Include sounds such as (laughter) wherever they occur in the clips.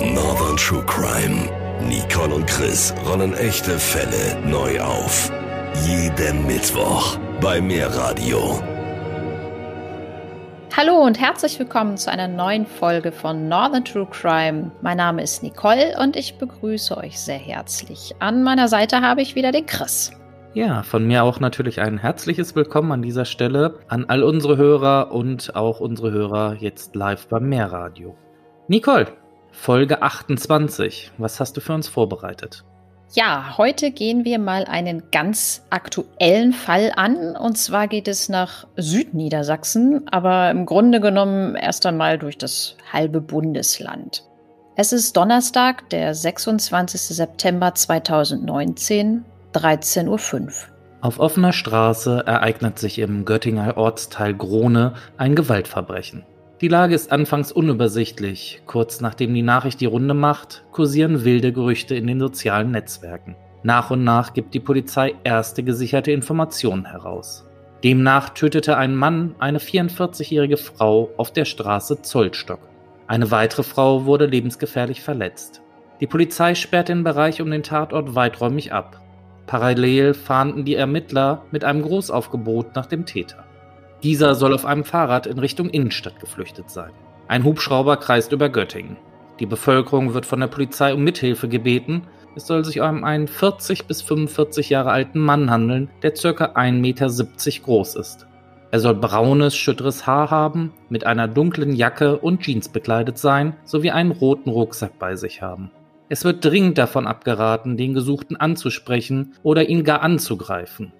Northern True Crime. Nicole und Chris rollen echte Fälle neu auf. Jeden Mittwoch bei Mehrradio. Hallo und herzlich willkommen zu einer neuen Folge von Northern True Crime. Mein Name ist Nicole und ich begrüße euch sehr herzlich. An meiner Seite habe ich wieder den Chris. Ja, von mir auch natürlich ein herzliches Willkommen an dieser Stelle an all unsere Hörer und auch unsere Hörer jetzt live beim Mehrradio. Nicole, Folge 28. Was hast du für uns vorbereitet? Ja, heute gehen wir mal einen ganz aktuellen Fall an. Und zwar geht es nach Südniedersachsen, aber im Grunde genommen erst einmal durch das halbe Bundesland. Es ist Donnerstag, der 26. September 2019 13.05 Uhr. Auf offener Straße ereignet sich im Göttinger Ortsteil Grohne ein Gewaltverbrechen. Die Lage ist anfangs unübersichtlich. Kurz nachdem die Nachricht die Runde macht, kursieren wilde Gerüchte in den sozialen Netzwerken. Nach und nach gibt die Polizei erste gesicherte Informationen heraus. Demnach tötete ein Mann eine 44-jährige Frau auf der Straße Zollstock. Eine weitere Frau wurde lebensgefährlich verletzt. Die Polizei sperrt den Bereich um den Tatort weiträumig ab. Parallel fahnden die Ermittler mit einem Großaufgebot nach dem Täter. Dieser soll auf einem Fahrrad in Richtung Innenstadt geflüchtet sein. Ein Hubschrauber kreist über Göttingen. Die Bevölkerung wird von der Polizei um Mithilfe gebeten. Es soll sich um einen 40 bis 45 Jahre alten Mann handeln, der ca. 1,70 Meter groß ist. Er soll braunes, schütteres Haar haben, mit einer dunklen Jacke und Jeans bekleidet sein, sowie einen roten Rucksack bei sich haben. Es wird dringend davon abgeraten, den Gesuchten anzusprechen oder ihn gar anzugreifen.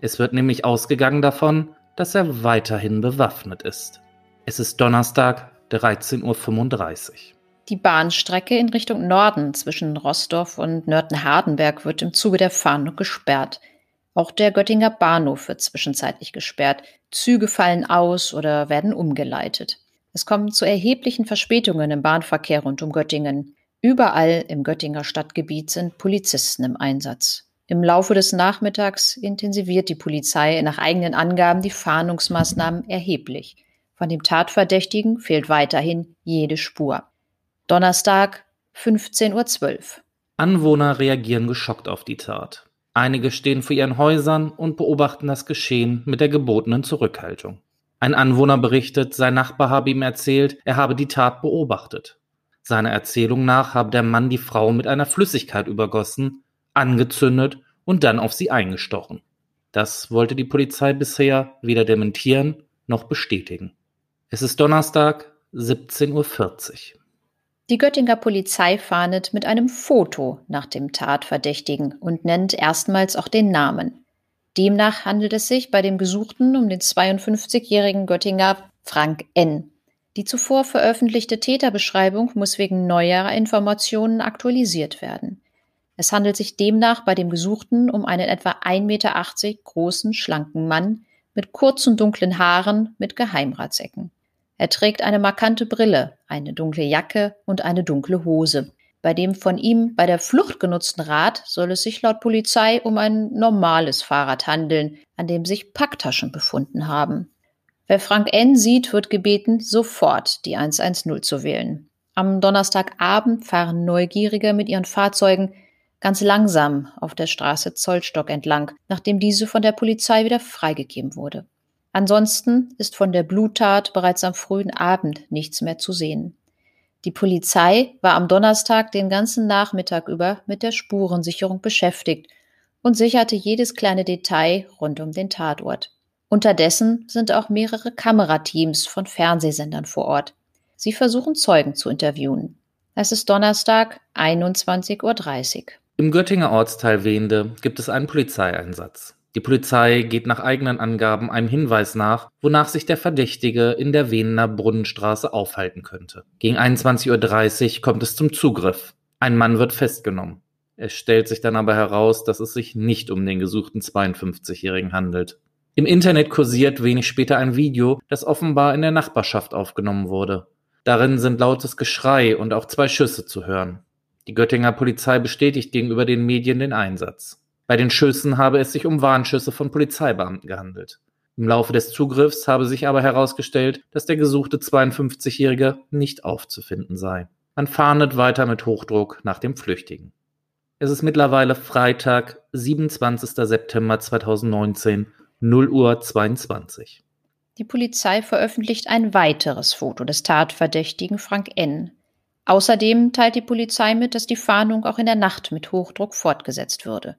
Es wird nämlich ausgegangen davon, dass er weiterhin bewaffnet ist. Es ist Donnerstag, 13.35 Uhr. Die Bahnstrecke in Richtung Norden zwischen Rossdorf und Nörten-Hardenberg wird im Zuge der Fahndung gesperrt. Auch der Göttinger Bahnhof wird zwischenzeitlich gesperrt. Züge fallen aus oder werden umgeleitet. Es kommt zu erheblichen Verspätungen im Bahnverkehr rund um Göttingen. Überall im Göttinger Stadtgebiet sind Polizisten im Einsatz. Im Laufe des Nachmittags intensiviert die Polizei nach eigenen Angaben die Fahndungsmaßnahmen erheblich. Von dem Tatverdächtigen fehlt weiterhin jede Spur. Donnerstag, 15.12 Uhr. Anwohner reagieren geschockt auf die Tat. Einige stehen vor ihren Häusern und beobachten das Geschehen mit der gebotenen Zurückhaltung. Ein Anwohner berichtet, sein Nachbar habe ihm erzählt, er habe die Tat beobachtet. Seiner Erzählung nach habe der Mann die Frau mit einer Flüssigkeit übergossen, angezündet und dann auf sie eingestochen. Das wollte die Polizei bisher weder dementieren noch bestätigen. Es ist Donnerstag, 17.40 Uhr. Die Göttinger Polizei fahndet mit einem Foto nach dem Tatverdächtigen und nennt erstmals auch den Namen. Demnach handelt es sich bei dem Gesuchten um den 52-jährigen Göttinger Frank N. Die zuvor veröffentlichte Täterbeschreibung muss wegen neuerer Informationen aktualisiert werden. Es handelt sich demnach bei dem Gesuchten um einen etwa 1,80 Meter großen, schlanken Mann mit kurzen dunklen Haaren mit Geheimratsecken. Er trägt eine markante Brille, eine dunkle Jacke und eine dunkle Hose. Bei dem von ihm bei der Flucht genutzten Rad soll es sich laut Polizei um ein normales Fahrrad handeln, an dem sich Packtaschen befunden haben. Wer Frank N. sieht, wird gebeten, sofort die 110 zu wählen. Am Donnerstagabend fahren Neugierige mit ihren Fahrzeugen ganz langsam auf der Straße Zollstock entlang, nachdem diese von der Polizei wieder freigegeben wurde. Ansonsten ist von der Bluttat bereits am frühen Abend nichts mehr zu sehen. Die Polizei war am Donnerstag den ganzen Nachmittag über mit der Spurensicherung beschäftigt und sicherte jedes kleine Detail rund um den Tatort. Unterdessen sind auch mehrere Kamerateams von Fernsehsendern vor Ort. Sie versuchen Zeugen zu interviewen. Es ist Donnerstag, 21.30 Uhr. Im Göttinger Ortsteil Wende gibt es einen Polizeieinsatz. Die Polizei geht nach eigenen Angaben einem Hinweis nach, wonach sich der Verdächtige in der Wehener Brunnenstraße aufhalten könnte. Gegen 21.30 Uhr kommt es zum Zugriff. Ein Mann wird festgenommen. Es stellt sich dann aber heraus, dass es sich nicht um den gesuchten 52-Jährigen handelt. Im Internet kursiert wenig später ein Video, das offenbar in der Nachbarschaft aufgenommen wurde. Darin sind lautes Geschrei und auch zwei Schüsse zu hören. Die Göttinger Polizei bestätigt gegenüber den Medien den Einsatz. Bei den Schüssen habe es sich um Warnschüsse von Polizeibeamten gehandelt. Im Laufe des Zugriffs habe sich aber herausgestellt, dass der gesuchte 52-Jährige nicht aufzufinden sei. Man fahndet weiter mit Hochdruck nach dem Flüchtigen. Es ist mittlerweile Freitag, 27. September 2019, 0 Uhr 22. Die Polizei veröffentlicht ein weiteres Foto des Tatverdächtigen Frank N. Außerdem teilt die Polizei mit, dass die Fahndung auch in der Nacht mit Hochdruck fortgesetzt würde.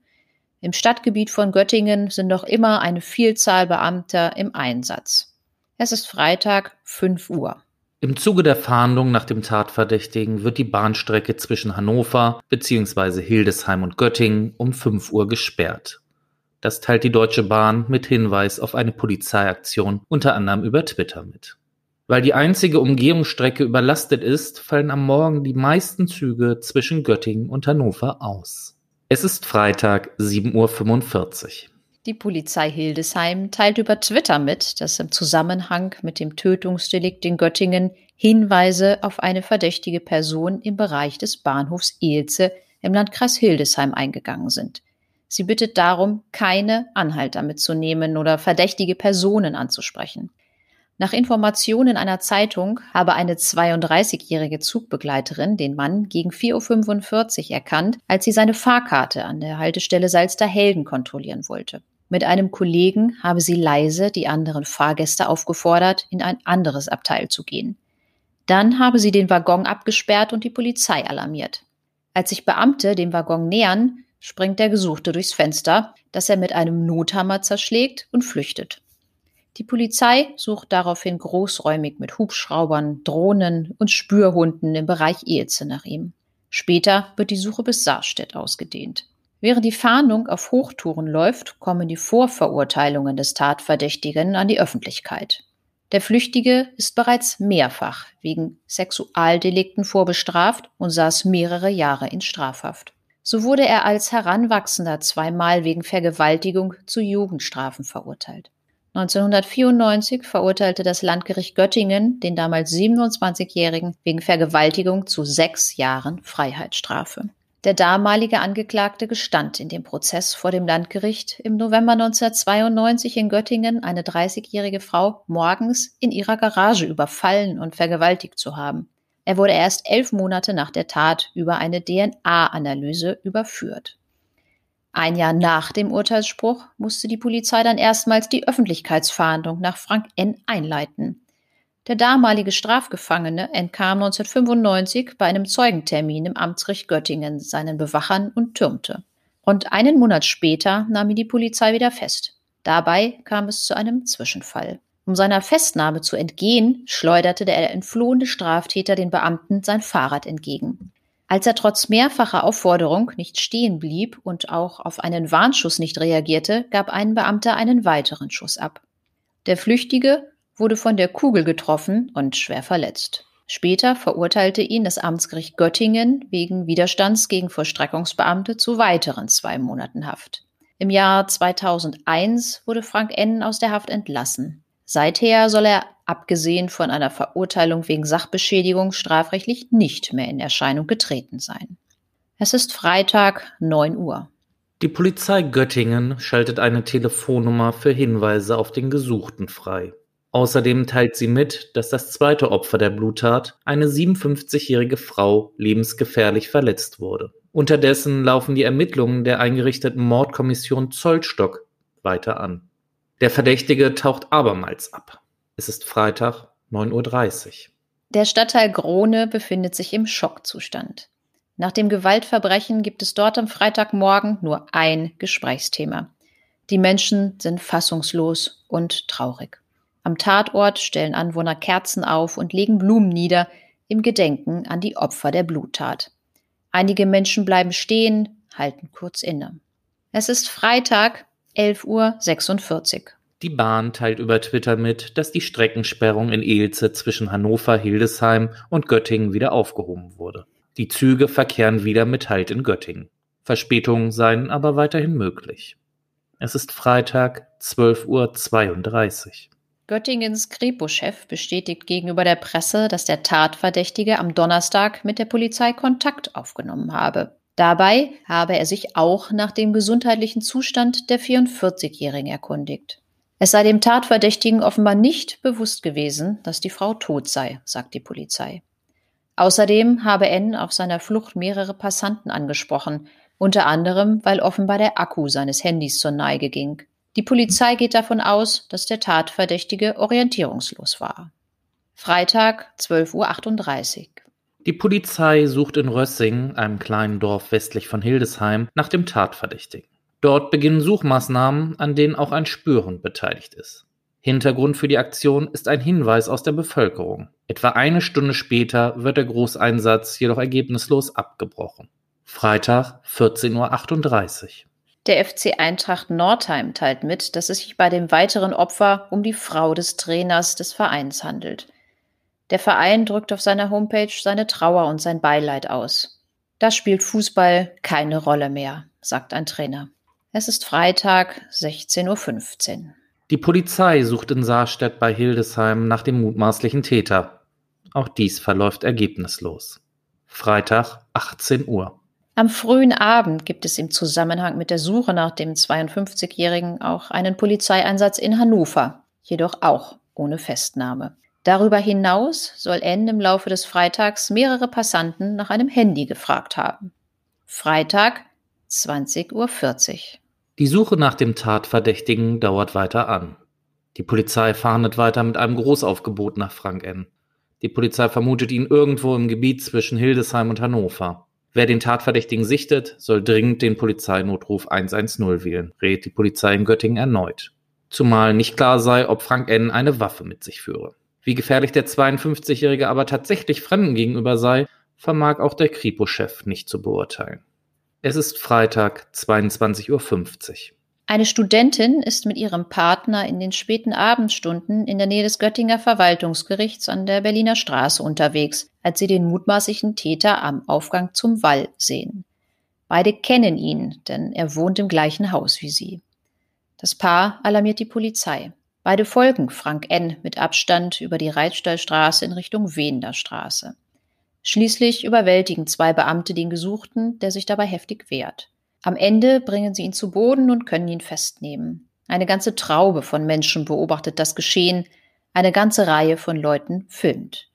Im Stadtgebiet von Göttingen sind noch immer eine Vielzahl Beamter im Einsatz. Es ist Freitag, 5 Uhr. Im Zuge der Fahndung nach dem Tatverdächtigen wird die Bahnstrecke zwischen Hannover bzw. Hildesheim und Göttingen um 5 Uhr gesperrt. Das teilt die Deutsche Bahn mit Hinweis auf eine Polizeiaktion unter anderem über Twitter mit. Weil die einzige Umgehungsstrecke überlastet ist, fallen am Morgen die meisten Züge zwischen Göttingen und Hannover aus. Es ist Freitag 7.45 Uhr. Die Polizei Hildesheim teilt über Twitter mit, dass im Zusammenhang mit dem Tötungsdelikt in Göttingen Hinweise auf eine verdächtige Person im Bereich des Bahnhofs Eelze im Landkreis Hildesheim eingegangen sind. Sie bittet darum, keine Anhalter mitzunehmen oder verdächtige Personen anzusprechen. Nach Informationen einer Zeitung habe eine 32-jährige Zugbegleiterin den Mann gegen 4.45 Uhr erkannt, als sie seine Fahrkarte an der Haltestelle Salzderhelden kontrollieren wollte. Mit einem Kollegen habe sie leise die anderen Fahrgäste aufgefordert, in ein anderes Abteil zu gehen. Dann habe sie den Waggon abgesperrt und die Polizei alarmiert. Als sich Beamte dem Waggon nähern, springt der Gesuchte durchs Fenster, das er mit einem Nothammer zerschlägt und flüchtet. Die Polizei sucht daraufhin großräumig mit Hubschraubern, Drohnen und Spürhunden im Bereich Ehelze nach ihm. Später wird die Suche bis Saarstedt ausgedehnt. Während die Fahndung auf Hochtouren läuft, kommen die Vorverurteilungen des Tatverdächtigen an die Öffentlichkeit. Der Flüchtige ist bereits mehrfach wegen Sexualdelikten vorbestraft und saß mehrere Jahre in Strafhaft. So wurde er als Heranwachsender zweimal wegen Vergewaltigung zu Jugendstrafen verurteilt. 1994 verurteilte das Landgericht Göttingen den damals 27-Jährigen wegen Vergewaltigung zu sechs Jahren Freiheitsstrafe. Der damalige Angeklagte gestand in dem Prozess vor dem Landgericht im November 1992 in Göttingen eine 30-jährige Frau morgens in ihrer Garage überfallen und vergewaltigt zu haben. Er wurde erst elf Monate nach der Tat über eine DNA-Analyse überführt. Ein Jahr nach dem Urteilsspruch musste die Polizei dann erstmals die Öffentlichkeitsfahndung nach Frank N. einleiten. Der damalige Strafgefangene entkam 1995 bei einem Zeugentermin im Amtsgericht Göttingen seinen Bewachern und türmte. Rund einen Monat später nahm ihn die Polizei wieder fest. Dabei kam es zu einem Zwischenfall. Um seiner Festnahme zu entgehen, schleuderte der entflohene Straftäter den Beamten sein Fahrrad entgegen. Als er trotz mehrfacher Aufforderung nicht stehen blieb und auch auf einen Warnschuss nicht reagierte, gab ein Beamter einen weiteren Schuss ab. Der Flüchtige wurde von der Kugel getroffen und schwer verletzt. Später verurteilte ihn das Amtsgericht Göttingen wegen Widerstands gegen Vollstreckungsbeamte zu weiteren zwei Monaten Haft. Im Jahr 2001 wurde Frank N. aus der Haft entlassen. Seither soll er, abgesehen von einer Verurteilung wegen Sachbeschädigung, strafrechtlich nicht mehr in Erscheinung getreten sein. Es ist Freitag, 9 Uhr. Die Polizei Göttingen schaltet eine Telefonnummer für Hinweise auf den Gesuchten frei. Außerdem teilt sie mit, dass das zweite Opfer der Bluttat, eine 57-jährige Frau, lebensgefährlich verletzt wurde. Unterdessen laufen die Ermittlungen der eingerichteten Mordkommission Zollstock weiter an. Der Verdächtige taucht abermals ab. Es ist Freitag, 9.30 Uhr. Der Stadtteil Grone befindet sich im Schockzustand. Nach dem Gewaltverbrechen gibt es dort am Freitagmorgen nur ein Gesprächsthema. Die Menschen sind fassungslos und traurig. Am Tatort stellen Anwohner Kerzen auf und legen Blumen nieder im Gedenken an die Opfer der Bluttat. Einige Menschen bleiben stehen, halten kurz inne. Es ist Freitag, 11.46 Uhr. Die Bahn teilt über Twitter mit, dass die Streckensperrung in Eelze zwischen Hannover, Hildesheim und Göttingen wieder aufgehoben wurde. Die Züge verkehren wieder mit Halt in Göttingen. Verspätungen seien aber weiterhin möglich. Es ist Freitag, 12.32 Uhr. Göttingens Kripo-Chef bestätigt gegenüber der Presse, dass der Tatverdächtige am Donnerstag mit der Polizei Kontakt aufgenommen habe. Dabei habe er sich auch nach dem gesundheitlichen Zustand der 44-Jährigen erkundigt. Es sei dem Tatverdächtigen offenbar nicht bewusst gewesen, dass die Frau tot sei, sagt die Polizei. Außerdem habe N auf seiner Flucht mehrere Passanten angesprochen, unter anderem, weil offenbar der Akku seines Handys zur Neige ging. Die Polizei geht davon aus, dass der Tatverdächtige orientierungslos war. Freitag, 12.38 Uhr. Die Polizei sucht in Rössing, einem kleinen Dorf westlich von Hildesheim, nach dem Tatverdächtigen. Dort beginnen Suchmaßnahmen, an denen auch ein Spürhund beteiligt ist. Hintergrund für die Aktion ist ein Hinweis aus der Bevölkerung. Etwa eine Stunde später wird der Großeinsatz jedoch ergebnislos abgebrochen. Freitag, 14.38 Uhr. Der FC Eintracht Nordheim teilt mit, dass es sich bei dem weiteren Opfer um die Frau des Trainers des Vereins handelt. Der Verein drückt auf seiner Homepage seine Trauer und sein Beileid aus. Das spielt Fußball keine Rolle mehr, sagt ein Trainer. Es ist Freitag, 16.15 Uhr. Die Polizei sucht in Saarstedt bei Hildesheim nach dem mutmaßlichen Täter. Auch dies verläuft ergebnislos. Freitag, 18 Uhr. Am frühen Abend gibt es im Zusammenhang mit der Suche nach dem 52-Jährigen auch einen Polizeieinsatz in Hannover, jedoch auch ohne Festnahme. Darüber hinaus soll N im Laufe des Freitags mehrere Passanten nach einem Handy gefragt haben. Freitag, 20.40 Uhr. Die Suche nach dem Tatverdächtigen dauert weiter an. Die Polizei fahndet weiter mit einem Großaufgebot nach Frank N. Die Polizei vermutet ihn irgendwo im Gebiet zwischen Hildesheim und Hannover. Wer den Tatverdächtigen sichtet, soll dringend den Polizeinotruf 110 wählen, rät die Polizei in Göttingen erneut. Zumal nicht klar sei, ob Frank N. eine Waffe mit sich führe. Wie gefährlich der 52-Jährige aber tatsächlich Fremden gegenüber sei, vermag auch der Kripo-Chef nicht zu beurteilen. Es ist Freitag, 22.50 Uhr. Eine Studentin ist mit ihrem Partner in den späten Abendstunden in der Nähe des Göttinger Verwaltungsgerichts an der Berliner Straße unterwegs, als sie den mutmaßlichen Täter am Aufgang zum Wall sehen. Beide kennen ihn, denn er wohnt im gleichen Haus wie sie. Das Paar alarmiert die Polizei. Beide folgen Frank N. mit Abstand über die Reitstallstraße in Richtung Wehender Straße. Schließlich überwältigen zwei Beamte den Gesuchten, der sich dabei heftig wehrt. Am Ende bringen sie ihn zu Boden und können ihn festnehmen. Eine ganze Traube von Menschen beobachtet das Geschehen, eine ganze Reihe von Leuten filmt.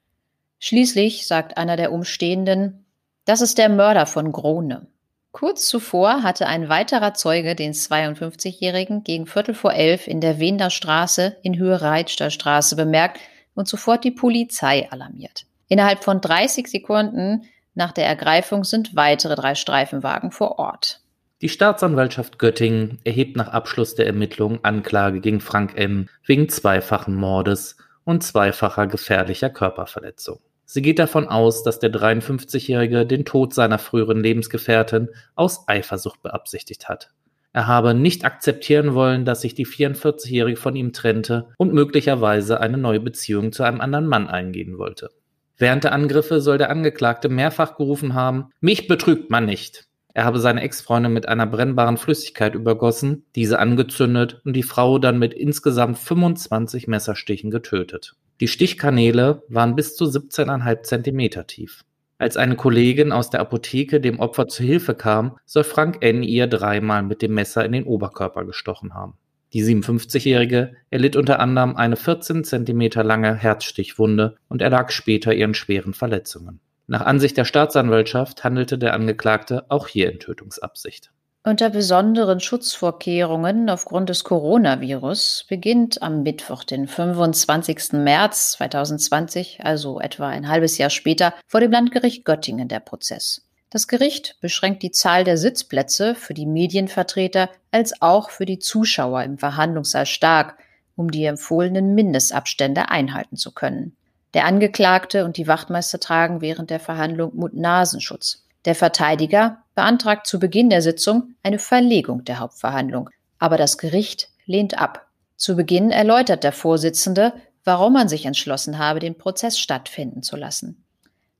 Schließlich sagt einer der Umstehenden, das ist der Mörder von Grone. Kurz zuvor hatte ein weiterer Zeuge den 52-Jährigen gegen Viertel vor elf in der Wiener Straße in Höhe Reitstallstraße bemerkt und sofort die Polizei alarmiert. Innerhalb von 30 Sekunden nach der Ergreifung sind weitere drei Streifenwagen vor Ort. Die Staatsanwaltschaft Göttingen erhebt nach Abschluss der Ermittlungen Anklage gegen Frank M. wegen zweifachen Mordes und zweifacher gefährlicher Körperverletzung. Sie geht davon aus, dass der 53-Jährige den Tod seiner früheren Lebensgefährtin aus Eifersucht beabsichtigt hat. Er habe nicht akzeptieren wollen, dass sich die 44-Jährige von ihm trennte und möglicherweise eine neue Beziehung zu einem anderen Mann eingehen wollte. Während der Angriffe soll der Angeklagte mehrfach gerufen haben, mich betrügt man nicht. Er habe seine Ex-Freundin mit einer brennbaren Flüssigkeit übergossen, diese angezündet und die Frau dann mit insgesamt 25 Messerstichen getötet. Die Stichkanäle waren bis zu 17,5 Zentimeter tief. Als eine Kollegin aus der Apotheke dem Opfer zu Hilfe kam, soll Frank N. ihr dreimal mit dem Messer in den Oberkörper gestochen haben. Die 57-Jährige erlitt unter anderem eine 14 Zentimeter lange Herzstichwunde und erlag später ihren schweren Verletzungen. Nach Ansicht der Staatsanwaltschaft handelte der Angeklagte auch hier in Tötungsabsicht. Unter besonderen Schutzvorkehrungen aufgrund des Coronavirus beginnt am Mittwoch, den 25. März 2020, also etwa ein halbes Jahr später, vor dem Landgericht Göttingen der Prozess. Das Gericht beschränkt die Zahl der Sitzplätze für die Medienvertreter als auch für die Zuschauer im Verhandlungssaal stark, um die empfohlenen Mindestabstände einhalten zu können. Der Angeklagte und die Wachtmeister tragen während der Verhandlung Mund-Nasenschutz. Der Verteidiger beantragt zu Beginn der Sitzung eine Verlegung der Hauptverhandlung, aber das Gericht lehnt ab. Zu Beginn erläutert der Vorsitzende, warum man sich entschlossen habe, den Prozess stattfinden zu lassen.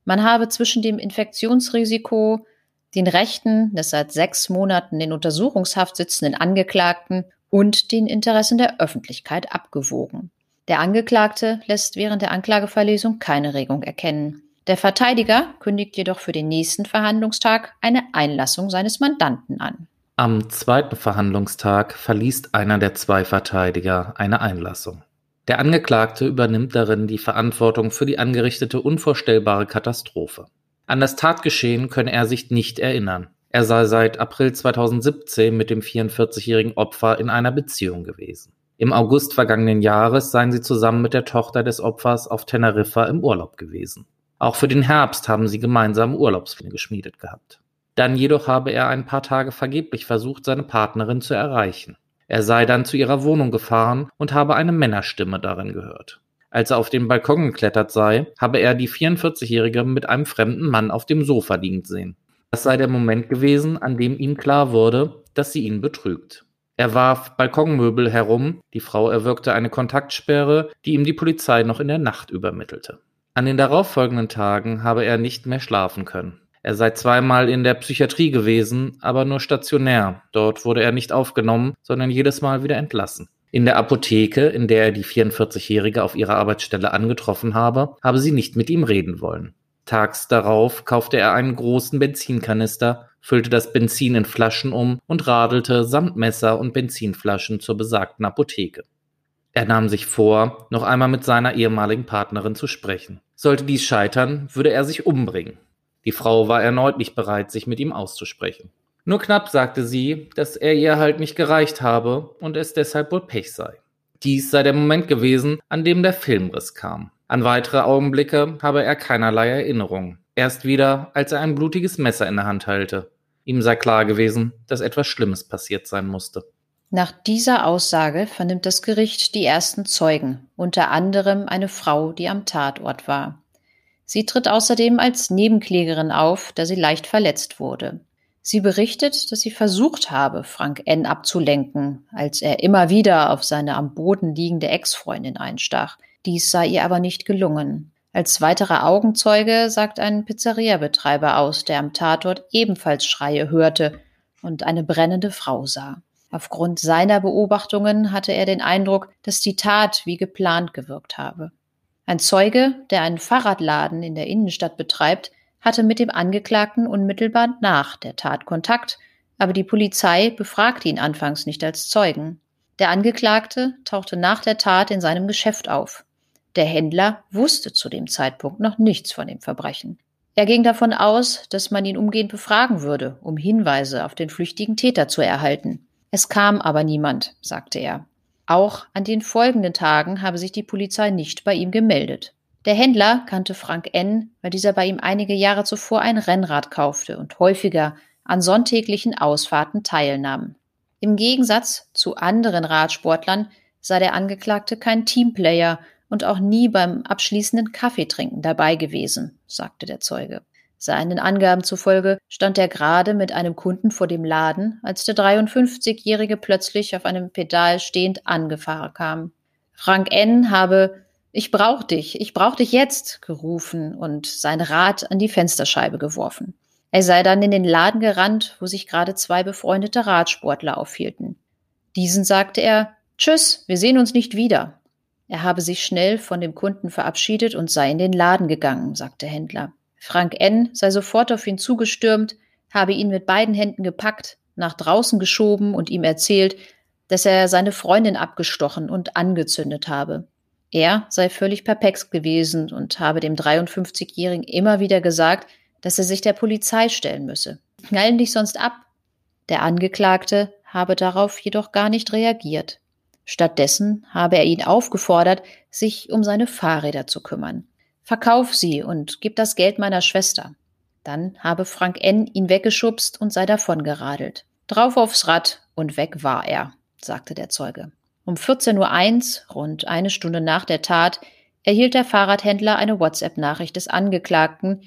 Man habe zwischen dem Infektionsrisiko, den Rechten des seit sechs Monaten in Untersuchungshaft sitzenden Angeklagten und den Interessen der Öffentlichkeit abgewogen. Der Angeklagte lässt während der Anklageverlesung keine Regung erkennen. Der Verteidiger kündigt jedoch für den nächsten Verhandlungstag eine Einlassung seines Mandanten an. Am zweiten Verhandlungstag verliest einer der zwei Verteidiger eine Einlassung. Der Angeklagte übernimmt darin die Verantwortung für die angerichtete unvorstellbare Katastrophe. An das Tatgeschehen könne er sich nicht erinnern. Er sei seit April 2017 mit dem 44-jährigen Opfer in einer Beziehung gewesen. Im August vergangenen Jahres seien sie zusammen mit der Tochter des Opfers auf Teneriffa im Urlaub gewesen. Auch für den Herbst haben sie gemeinsam Urlaubspläne geschmiedet gehabt. Dann jedoch habe er ein paar Tage vergeblich versucht, seine Partnerin zu erreichen. Er sei dann zu ihrer Wohnung gefahren und habe eine Männerstimme darin gehört. Als er auf den Balkon geklettert sei, habe er die 44-Jährige mit einem fremden Mann auf dem Sofa liegend sehen. Das sei der Moment gewesen, an dem ihm klar wurde, dass sie ihn betrügt. Er warf Balkonmöbel herum, die Frau erwirkte eine Kontaktsperre, die ihm die Polizei noch in der Nacht übermittelte. An den darauffolgenden Tagen habe er nicht mehr schlafen können. Er sei zweimal in der Psychiatrie gewesen, aber nur stationär. Dort wurde er nicht aufgenommen, sondern jedes Mal wieder entlassen. In der Apotheke, in der er die 44-Jährige auf ihrer Arbeitsstelle angetroffen habe, habe sie nicht mit ihm reden wollen. Tags darauf kaufte er einen großen Benzinkanister, füllte das Benzin in Flaschen um und radelte samt Messer und Benzinflaschen zur besagten Apotheke. Er nahm sich vor, noch einmal mit seiner ehemaligen Partnerin zu sprechen. Sollte dies scheitern, würde er sich umbringen. Die Frau war erneut nicht bereit, sich mit ihm auszusprechen. Nur knapp sagte sie, dass er ihr halt nicht gereicht habe und es deshalb wohl Pech sei. Dies sei der Moment gewesen, an dem der Filmriss kam. An weitere Augenblicke habe er keinerlei Erinnerung. Erst wieder, als er ein blutiges Messer in der Hand halte. Ihm sei klar gewesen, dass etwas Schlimmes passiert sein musste. Nach dieser Aussage vernimmt das Gericht die ersten Zeugen, unter anderem eine Frau, die am Tatort war. Sie tritt außerdem als Nebenklägerin auf, da sie leicht verletzt wurde. Sie berichtet, dass sie versucht habe, Frank N. abzulenken, als er immer wieder auf seine am Boden liegende Ex-Freundin einstach. Dies sei ihr aber nicht gelungen. Als weiterer Augenzeuge sagt ein Pizzeria-Betreiber aus, der am Tatort ebenfalls Schreie hörte und eine brennende Frau sah. Aufgrund seiner Beobachtungen hatte er den Eindruck, dass die Tat wie geplant gewirkt habe. Ein Zeuge, der einen Fahrradladen in der Innenstadt betreibt, hatte mit dem Angeklagten unmittelbar nach der Tat Kontakt, aber die Polizei befragte ihn anfangs nicht als Zeugen. Der Angeklagte tauchte nach der Tat in seinem Geschäft auf. Der Händler wusste zu dem Zeitpunkt noch nichts von dem Verbrechen. Er ging davon aus, dass man ihn umgehend befragen würde, um Hinweise auf den flüchtigen Täter zu erhalten. Es kam aber niemand, sagte er. Auch an den folgenden Tagen habe sich die Polizei nicht bei ihm gemeldet. Der Händler kannte Frank N., weil dieser bei ihm einige Jahre zuvor ein Rennrad kaufte und häufiger an sonntäglichen Ausfahrten teilnahm. Im Gegensatz zu anderen Radsportlern sei der Angeklagte kein Teamplayer und auch nie beim abschließenden Kaffeetrinken dabei gewesen, sagte der Zeuge. Seinen Angaben zufolge stand er gerade mit einem Kunden vor dem Laden, als der 53-Jährige plötzlich auf einem Pedal stehend angefahren kam. Frank N. habe Ich brauch dich, ich brauch dich jetzt gerufen und sein Rad an die Fensterscheibe geworfen. Er sei dann in den Laden gerannt, wo sich gerade zwei befreundete Radsportler aufhielten. Diesen sagte er Tschüss, wir sehen uns nicht wieder. Er habe sich schnell von dem Kunden verabschiedet und sei in den Laden gegangen, sagt der Händler. Frank N. sei sofort auf ihn zugestürmt, habe ihn mit beiden Händen gepackt, nach draußen geschoben und ihm erzählt, dass er seine Freundin abgestochen und angezündet habe. Er sei völlig perplex gewesen und habe dem 53-Jährigen immer wieder gesagt, dass er sich der Polizei stellen müsse. Knallen dich sonst ab. Der Angeklagte habe darauf jedoch gar nicht reagiert. Stattdessen habe er ihn aufgefordert, sich um seine Fahrräder zu kümmern. Verkauf sie und gib das Geld meiner Schwester. Dann habe Frank N. ihn weggeschubst und sei davongeradelt. Drauf aufs Rad und weg war er, sagte der Zeuge. Um 14.01 Uhr, rund eine Stunde nach der Tat, erhielt der Fahrradhändler eine WhatsApp-Nachricht des Angeklagten,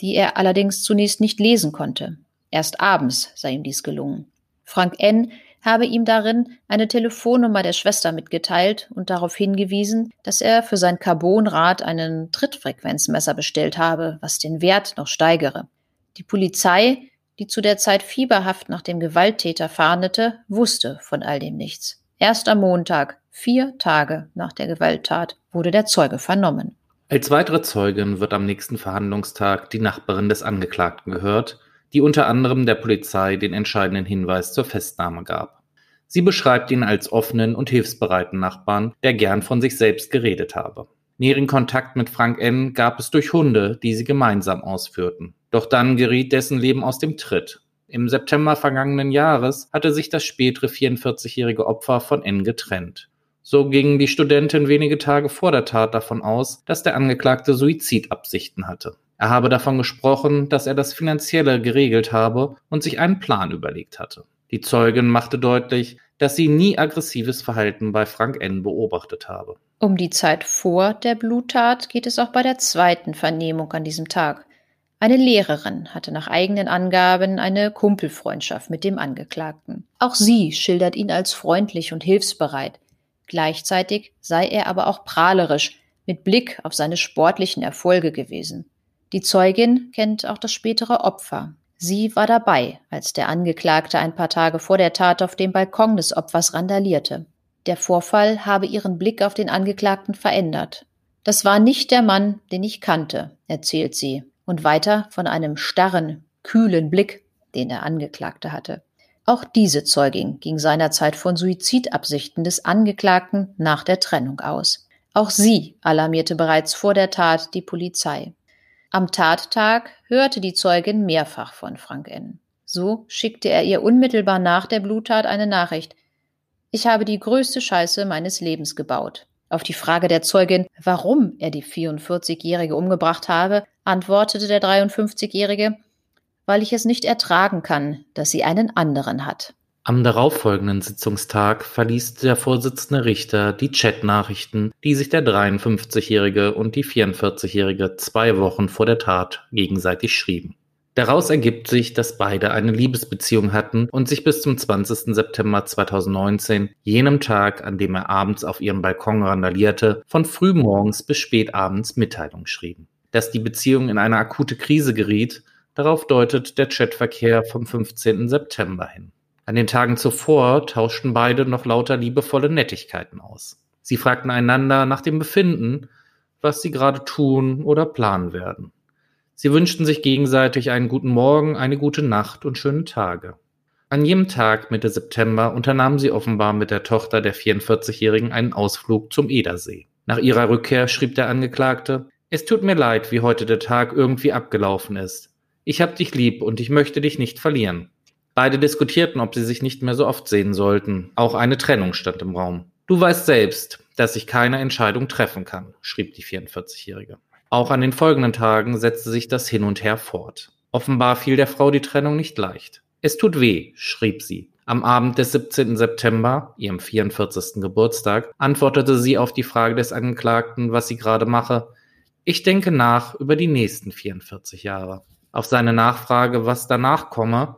die er allerdings zunächst nicht lesen konnte. Erst abends sei ihm dies gelungen. Frank N habe ihm darin eine Telefonnummer der Schwester mitgeteilt und darauf hingewiesen, dass er für sein Carbonrad einen Trittfrequenzmesser bestellt habe, was den Wert noch steigere. Die Polizei, die zu der Zeit fieberhaft nach dem Gewalttäter fahndete, wusste von all dem nichts. Erst am Montag, vier Tage nach der Gewalttat, wurde der Zeuge vernommen. Als weitere Zeugin wird am nächsten Verhandlungstag die Nachbarin des Angeklagten gehört, die unter anderem der Polizei den entscheidenden Hinweis zur Festnahme gab. Sie beschreibt ihn als offenen und hilfsbereiten Nachbarn, der gern von sich selbst geredet habe. Näheren Kontakt mit Frank N. gab es durch Hunde, die sie gemeinsam ausführten. Doch dann geriet dessen Leben aus dem Tritt. Im September vergangenen Jahres hatte sich das spätere 44-jährige Opfer von N getrennt. So ging die Studentin wenige Tage vor der Tat davon aus, dass der Angeklagte Suizidabsichten hatte. Er habe davon gesprochen, dass er das Finanzielle geregelt habe und sich einen Plan überlegt hatte. Die Zeugin machte deutlich, dass sie nie aggressives Verhalten bei Frank N. beobachtet habe. Um die Zeit vor der Bluttat geht es auch bei der zweiten Vernehmung an diesem Tag. Eine Lehrerin hatte nach eigenen Angaben eine Kumpelfreundschaft mit dem Angeklagten. Auch sie schildert ihn als freundlich und hilfsbereit. Gleichzeitig sei er aber auch prahlerisch, mit Blick auf seine sportlichen Erfolge gewesen. Die Zeugin kennt auch das spätere Opfer. Sie war dabei, als der Angeklagte ein paar Tage vor der Tat auf dem Balkon des Opfers randalierte. Der Vorfall habe ihren Blick auf den Angeklagten verändert. Das war nicht der Mann, den ich kannte, erzählt sie und weiter von einem starren, kühlen Blick, den der Angeklagte hatte. Auch diese Zeugin ging seinerzeit von Suizidabsichten des Angeklagten nach der Trennung aus. Auch sie alarmierte bereits vor der Tat die Polizei. Am Tattag hörte die Zeugin mehrfach von Frank N. So schickte er ihr unmittelbar nach der Bluttat eine Nachricht. Ich habe die größte Scheiße meines Lebens gebaut. Auf die Frage der Zeugin, warum er die 44-Jährige umgebracht habe, antwortete der 53-Jährige, weil ich es nicht ertragen kann, dass sie einen anderen hat. Am darauffolgenden Sitzungstag verließ der Vorsitzende Richter die Chatnachrichten, die sich der 53-Jährige und die 44-Jährige zwei Wochen vor der Tat gegenseitig schrieben. Daraus ergibt sich, dass beide eine Liebesbeziehung hatten und sich bis zum 20. September 2019, jenem Tag, an dem er abends auf ihrem Balkon randalierte, von frühmorgens bis spätabends Mitteilungen schrieben. Dass die Beziehung in eine akute Krise geriet, darauf deutet der Chatverkehr vom 15. September hin. An den Tagen zuvor tauschten beide noch lauter liebevolle Nettigkeiten aus. Sie fragten einander nach dem Befinden, was sie gerade tun oder planen werden. Sie wünschten sich gegenseitig einen guten Morgen, eine gute Nacht und schöne Tage. An jenem Tag Mitte September unternahmen sie offenbar mit der Tochter der 44-Jährigen einen Ausflug zum Edersee. Nach ihrer Rückkehr schrieb der Angeklagte, es tut mir leid, wie heute der Tag irgendwie abgelaufen ist. Ich hab dich lieb und ich möchte dich nicht verlieren. Beide diskutierten, ob sie sich nicht mehr so oft sehen sollten. Auch eine Trennung stand im Raum. Du weißt selbst, dass ich keine Entscheidung treffen kann, schrieb die 44-Jährige. Auch an den folgenden Tagen setzte sich das hin und her fort. Offenbar fiel der Frau die Trennung nicht leicht. Es tut weh, schrieb sie. Am Abend des 17. September, ihrem 44. Geburtstag, antwortete sie auf die Frage des Angeklagten, was sie gerade mache. Ich denke nach über die nächsten 44 Jahre. Auf seine Nachfrage, was danach komme,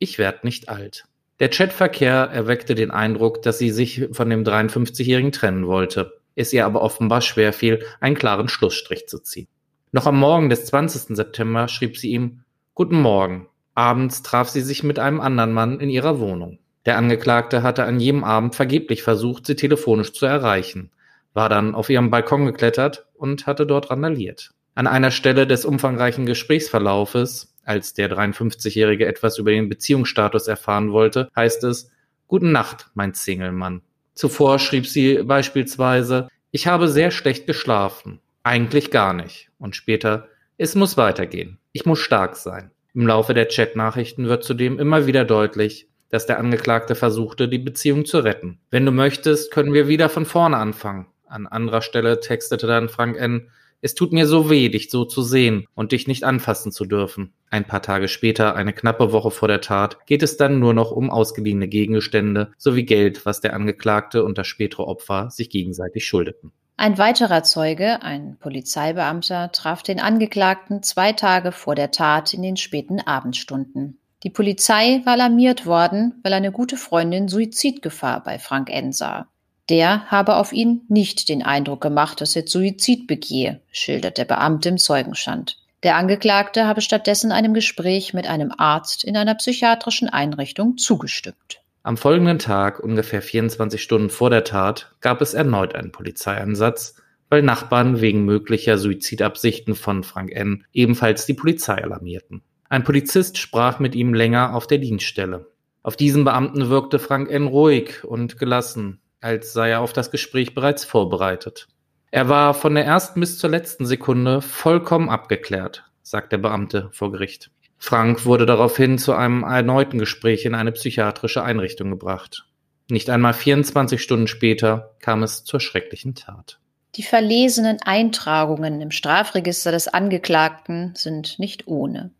ich werd nicht alt. Der Chatverkehr erweckte den Eindruck, dass sie sich von dem 53-Jährigen trennen wollte es ihr aber offenbar schwerfiel, einen klaren Schlussstrich zu ziehen. Noch am Morgen des 20. September schrieb sie ihm Guten Morgen. Abends traf sie sich mit einem anderen Mann in ihrer Wohnung. Der Angeklagte hatte an jedem Abend vergeblich versucht, sie telefonisch zu erreichen, war dann auf ihrem Balkon geklettert und hatte dort randaliert. An einer Stelle des umfangreichen Gesprächsverlaufes, als der 53-Jährige etwas über den Beziehungsstatus erfahren wollte, heißt es Guten Nacht, mein Single-Mann. Zuvor schrieb sie beispielsweise, ich habe sehr schlecht geschlafen, eigentlich gar nicht. Und später, es muss weitergehen, ich muss stark sein. Im Laufe der Chatnachrichten wird zudem immer wieder deutlich, dass der Angeklagte versuchte, die Beziehung zu retten. Wenn du möchtest, können wir wieder von vorne anfangen. An anderer Stelle textete dann Frank N. Es tut mir so weh, dich so zu sehen und dich nicht anfassen zu dürfen. Ein paar Tage später, eine knappe Woche vor der Tat, geht es dann nur noch um ausgeliehene Gegenstände sowie Geld, was der Angeklagte und das spätere Opfer sich gegenseitig schuldeten. Ein weiterer Zeuge, ein Polizeibeamter, traf den Angeklagten zwei Tage vor der Tat in den späten Abendstunden. Die Polizei war alarmiert worden, weil eine gute Freundin Suizidgefahr bei Frank N. sah. Der habe auf ihn nicht den Eindruck gemacht, dass er Suizid begehe, schildert der Beamte im Zeugenstand. Der Angeklagte habe stattdessen einem Gespräch mit einem Arzt in einer psychiatrischen Einrichtung zugestimmt. Am folgenden Tag, ungefähr 24 Stunden vor der Tat, gab es erneut einen Polizeieinsatz, weil Nachbarn wegen möglicher Suizidabsichten von Frank N. ebenfalls die Polizei alarmierten. Ein Polizist sprach mit ihm länger auf der Dienststelle. Auf diesen Beamten wirkte Frank N. ruhig und gelassen, als sei er auf das Gespräch bereits vorbereitet. Er war von der ersten bis zur letzten Sekunde vollkommen abgeklärt, sagt der Beamte vor Gericht. Frank wurde daraufhin zu einem erneuten Gespräch in eine psychiatrische Einrichtung gebracht. Nicht einmal 24 Stunden später kam es zur schrecklichen Tat. Die verlesenen Eintragungen im Strafregister des Angeklagten sind nicht ohne.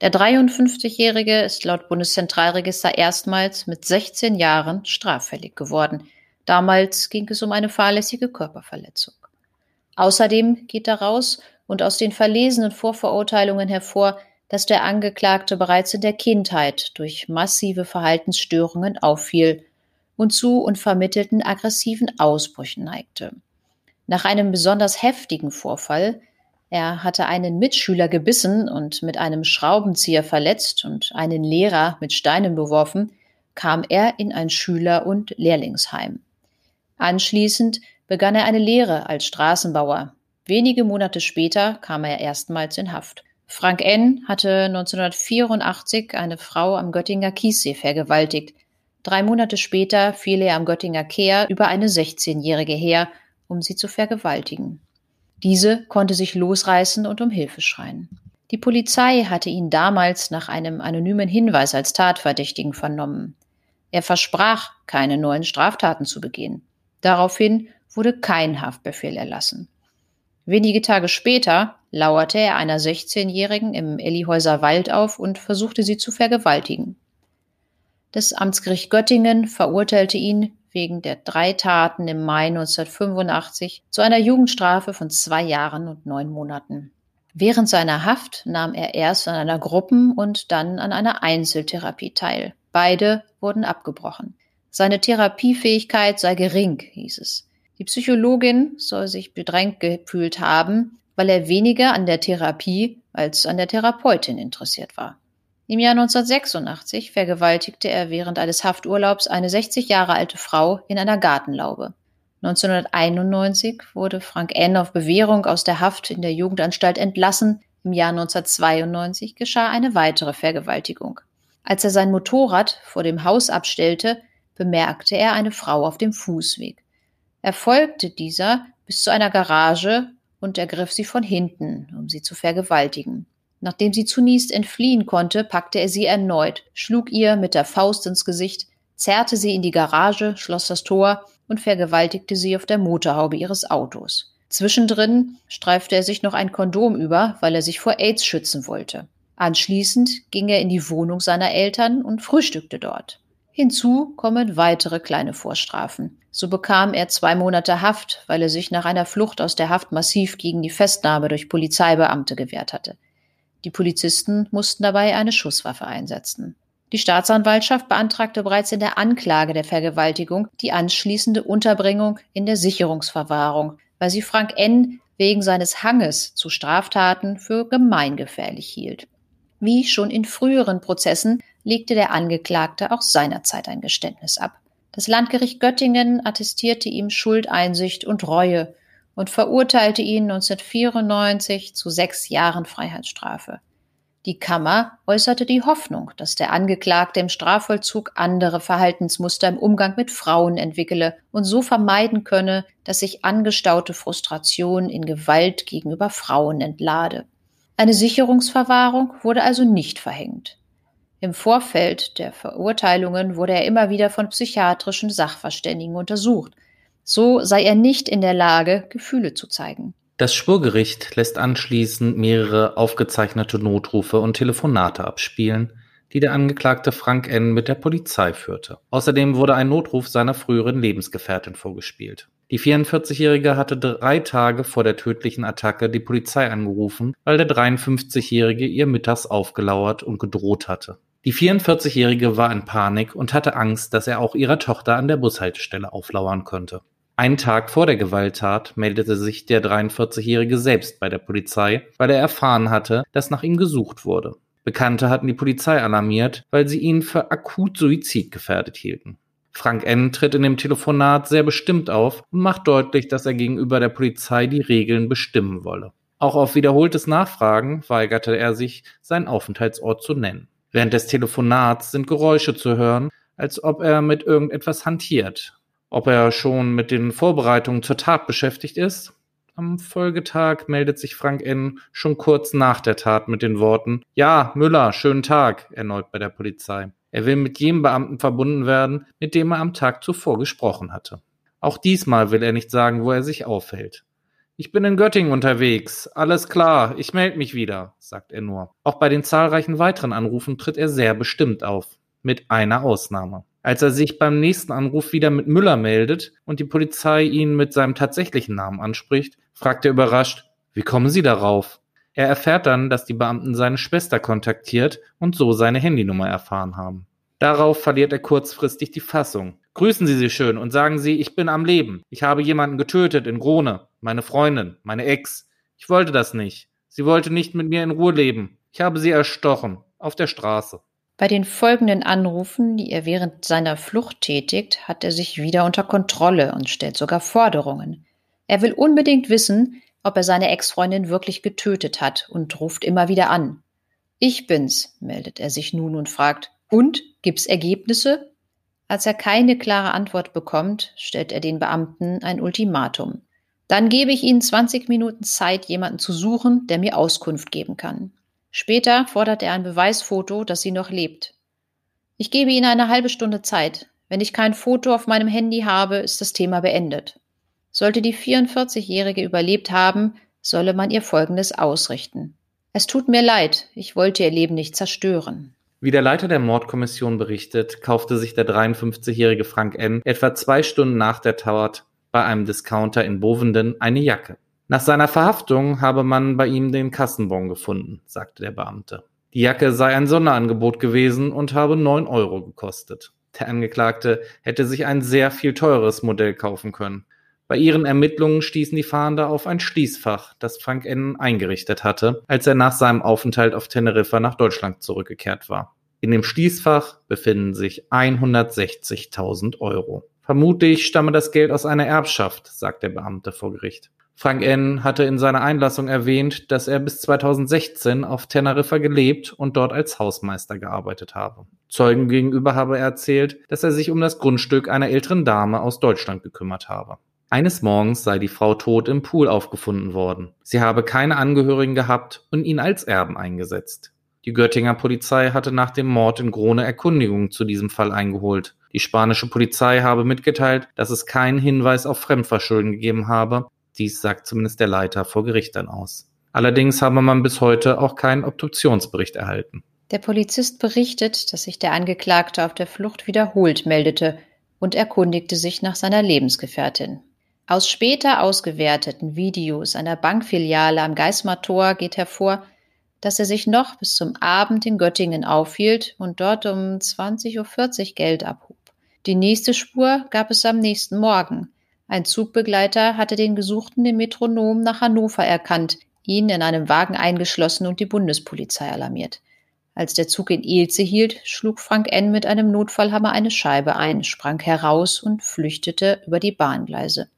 Der 53-Jährige ist laut Bundeszentralregister erstmals mit 16 Jahren straffällig geworden. Damals ging es um eine fahrlässige Körperverletzung. Außerdem geht daraus und aus den verlesenen Vorverurteilungen hervor, dass der Angeklagte bereits in der Kindheit durch massive Verhaltensstörungen auffiel und zu unvermittelten aggressiven Ausbrüchen neigte. Nach einem besonders heftigen Vorfall, er hatte einen Mitschüler gebissen und mit einem Schraubenzieher verletzt und einen Lehrer mit Steinen beworfen, kam er in ein Schüler- und Lehrlingsheim. Anschließend begann er eine Lehre als Straßenbauer. Wenige Monate später kam er erstmals in Haft. Frank N. hatte 1984 eine Frau am Göttinger Kiessee vergewaltigt. Drei Monate später fiel er am Göttinger Kehr über eine 16-Jährige her, um sie zu vergewaltigen. Diese konnte sich losreißen und um Hilfe schreien. Die Polizei hatte ihn damals nach einem anonymen Hinweis als Tatverdächtigen vernommen. Er versprach, keine neuen Straftaten zu begehen. Daraufhin wurde kein Haftbefehl erlassen. Wenige Tage später lauerte er einer 16-Jährigen im Ellihäuser Wald auf und versuchte sie zu vergewaltigen. Das Amtsgericht Göttingen verurteilte ihn wegen der drei Taten im Mai 1985 zu einer Jugendstrafe von zwei Jahren und neun Monaten. Während seiner Haft nahm er erst an einer Gruppen- und dann an einer Einzeltherapie teil. Beide wurden abgebrochen. Seine Therapiefähigkeit sei gering, hieß es. Die Psychologin soll sich bedrängt gefühlt haben, weil er weniger an der Therapie als an der Therapeutin interessiert war. Im Jahr 1986 vergewaltigte er während eines Hafturlaubs eine 60 Jahre alte Frau in einer Gartenlaube. 1991 wurde Frank N. auf Bewährung aus der Haft in der Jugendanstalt entlassen. Im Jahr 1992 geschah eine weitere Vergewaltigung. Als er sein Motorrad vor dem Haus abstellte, bemerkte er eine Frau auf dem Fußweg. Er folgte dieser bis zu einer Garage und ergriff sie von hinten, um sie zu vergewaltigen. Nachdem sie zunächst entfliehen konnte, packte er sie erneut, schlug ihr mit der Faust ins Gesicht, zerrte sie in die Garage, schloss das Tor und vergewaltigte sie auf der Motorhaube ihres Autos. Zwischendrin streifte er sich noch ein Kondom über, weil er sich vor AIDS schützen wollte. Anschließend ging er in die Wohnung seiner Eltern und frühstückte dort. Hinzu kommen weitere kleine Vorstrafen. So bekam er zwei Monate Haft, weil er sich nach einer Flucht aus der Haft massiv gegen die Festnahme durch Polizeibeamte gewehrt hatte. Die Polizisten mussten dabei eine Schusswaffe einsetzen. Die Staatsanwaltschaft beantragte bereits in der Anklage der Vergewaltigung die anschließende Unterbringung in der Sicherungsverwahrung, weil sie Frank N. wegen seines Hanges zu Straftaten für gemeingefährlich hielt. Wie schon in früheren Prozessen legte der Angeklagte auch seinerzeit ein Geständnis ab. Das Landgericht Göttingen attestierte ihm Schuldeinsicht und Reue und verurteilte ihn 1994 zu sechs Jahren Freiheitsstrafe. Die Kammer äußerte die Hoffnung, dass der Angeklagte im Strafvollzug andere Verhaltensmuster im Umgang mit Frauen entwickele und so vermeiden könne, dass sich angestaute Frustration in Gewalt gegenüber Frauen entlade. Eine Sicherungsverwahrung wurde also nicht verhängt. Im Vorfeld der Verurteilungen wurde er immer wieder von psychiatrischen Sachverständigen untersucht, so sei er nicht in der Lage, Gefühle zu zeigen. Das Schwurgericht lässt anschließend mehrere aufgezeichnete Notrufe und Telefonate abspielen, die der Angeklagte Frank N. mit der Polizei führte. Außerdem wurde ein Notruf seiner früheren Lebensgefährtin vorgespielt. Die 44-Jährige hatte drei Tage vor der tödlichen Attacke die Polizei angerufen, weil der 53-Jährige ihr mittags aufgelauert und gedroht hatte. Die 44-Jährige war in Panik und hatte Angst, dass er auch ihrer Tochter an der Bushaltestelle auflauern könnte. Einen Tag vor der Gewalttat meldete sich der 43-Jährige selbst bei der Polizei, weil er erfahren hatte, dass nach ihm gesucht wurde. Bekannte hatten die Polizei alarmiert, weil sie ihn für akut suizidgefährdet hielten. Frank N. tritt in dem Telefonat sehr bestimmt auf und macht deutlich, dass er gegenüber der Polizei die Regeln bestimmen wolle. Auch auf wiederholtes Nachfragen weigerte er sich, seinen Aufenthaltsort zu nennen. Während des Telefonats sind Geräusche zu hören, als ob er mit irgendetwas hantiert. Ob er schon mit den Vorbereitungen zur Tat beschäftigt ist? Am Folgetag meldet sich Frank N. schon kurz nach der Tat mit den Worten Ja, Müller, schönen Tag, erneut bei der Polizei. Er will mit jedem Beamten verbunden werden, mit dem er am Tag zuvor gesprochen hatte. Auch diesmal will er nicht sagen, wo er sich aufhält. Ich bin in Göttingen unterwegs. Alles klar, ich melde mich wieder, sagt er nur. Auch bei den zahlreichen weiteren Anrufen tritt er sehr bestimmt auf. Mit einer Ausnahme. Als er sich beim nächsten Anruf wieder mit Müller meldet und die Polizei ihn mit seinem tatsächlichen Namen anspricht, fragt er überrascht, wie kommen Sie darauf? Er erfährt dann, dass die Beamten seine Schwester kontaktiert und so seine Handynummer erfahren haben. Darauf verliert er kurzfristig die Fassung. Grüßen Sie sie schön und sagen Sie, ich bin am Leben. Ich habe jemanden getötet in Grone. Meine Freundin, meine Ex. Ich wollte das nicht. Sie wollte nicht mit mir in Ruhe leben. Ich habe sie erstochen. Auf der Straße. Bei den folgenden Anrufen, die er während seiner Flucht tätigt, hat er sich wieder unter Kontrolle und stellt sogar Forderungen. Er will unbedingt wissen, ob er seine Ex-Freundin wirklich getötet hat und ruft immer wieder an. Ich bin's, meldet er sich nun und fragt, und gibt's Ergebnisse? Als er keine klare Antwort bekommt, stellt er den Beamten ein Ultimatum. Dann gebe ich Ihnen 20 Minuten Zeit, jemanden zu suchen, der mir Auskunft geben kann. Später fordert er ein Beweisfoto, dass sie noch lebt. Ich gebe Ihnen eine halbe Stunde Zeit. Wenn ich kein Foto auf meinem Handy habe, ist das Thema beendet. Sollte die 44-Jährige überlebt haben, solle man ihr Folgendes ausrichten. Es tut mir leid, ich wollte ihr Leben nicht zerstören. Wie der Leiter der Mordkommission berichtet, kaufte sich der 53-jährige Frank N. etwa zwei Stunden nach der Tat bei einem Discounter in Bovenden eine Jacke. Nach seiner Verhaftung habe man bei ihm den Kassenbon gefunden, sagte der Beamte. Die Jacke sei ein Sonderangebot gewesen und habe neun Euro gekostet. Der Angeklagte hätte sich ein sehr viel teures Modell kaufen können. Bei ihren Ermittlungen stießen die Fahnder auf ein Schließfach, das Frank N. eingerichtet hatte, als er nach seinem Aufenthalt auf Teneriffa nach Deutschland zurückgekehrt war. In dem Schließfach befinden sich 160.000 Euro. Vermutlich stamme das Geld aus einer Erbschaft, sagt der Beamte vor Gericht. Frank N. hatte in seiner Einlassung erwähnt, dass er bis 2016 auf Teneriffa gelebt und dort als Hausmeister gearbeitet habe. Zeugen gegenüber habe er erzählt, dass er sich um das Grundstück einer älteren Dame aus Deutschland gekümmert habe. Eines Morgens sei die Frau tot im Pool aufgefunden worden. Sie habe keine Angehörigen gehabt und ihn als Erben eingesetzt. Die Göttinger Polizei hatte nach dem Mord in Krone Erkundigungen zu diesem Fall eingeholt. Die spanische Polizei habe mitgeteilt, dass es keinen Hinweis auf Fremdverschulden gegeben habe. Dies sagt zumindest der Leiter vor Gericht dann aus. Allerdings habe man bis heute auch keinen Obduktionsbericht erhalten. Der Polizist berichtet, dass sich der Angeklagte auf der Flucht wiederholt meldete und erkundigte sich nach seiner Lebensgefährtin. Aus später ausgewerteten Videos einer Bankfiliale am Geismar-Tor geht hervor, dass er sich noch bis zum Abend in Göttingen aufhielt und dort um 20.40 Uhr Geld abhob. Die nächste Spur gab es am nächsten Morgen. Ein Zugbegleiter hatte den Gesuchten im Metronom nach Hannover erkannt, ihn in einem Wagen eingeschlossen und die Bundespolizei alarmiert. Als der Zug in Ilze hielt, schlug Frank N. mit einem Notfallhammer eine Scheibe ein, sprang heraus und flüchtete über die Bahngleise.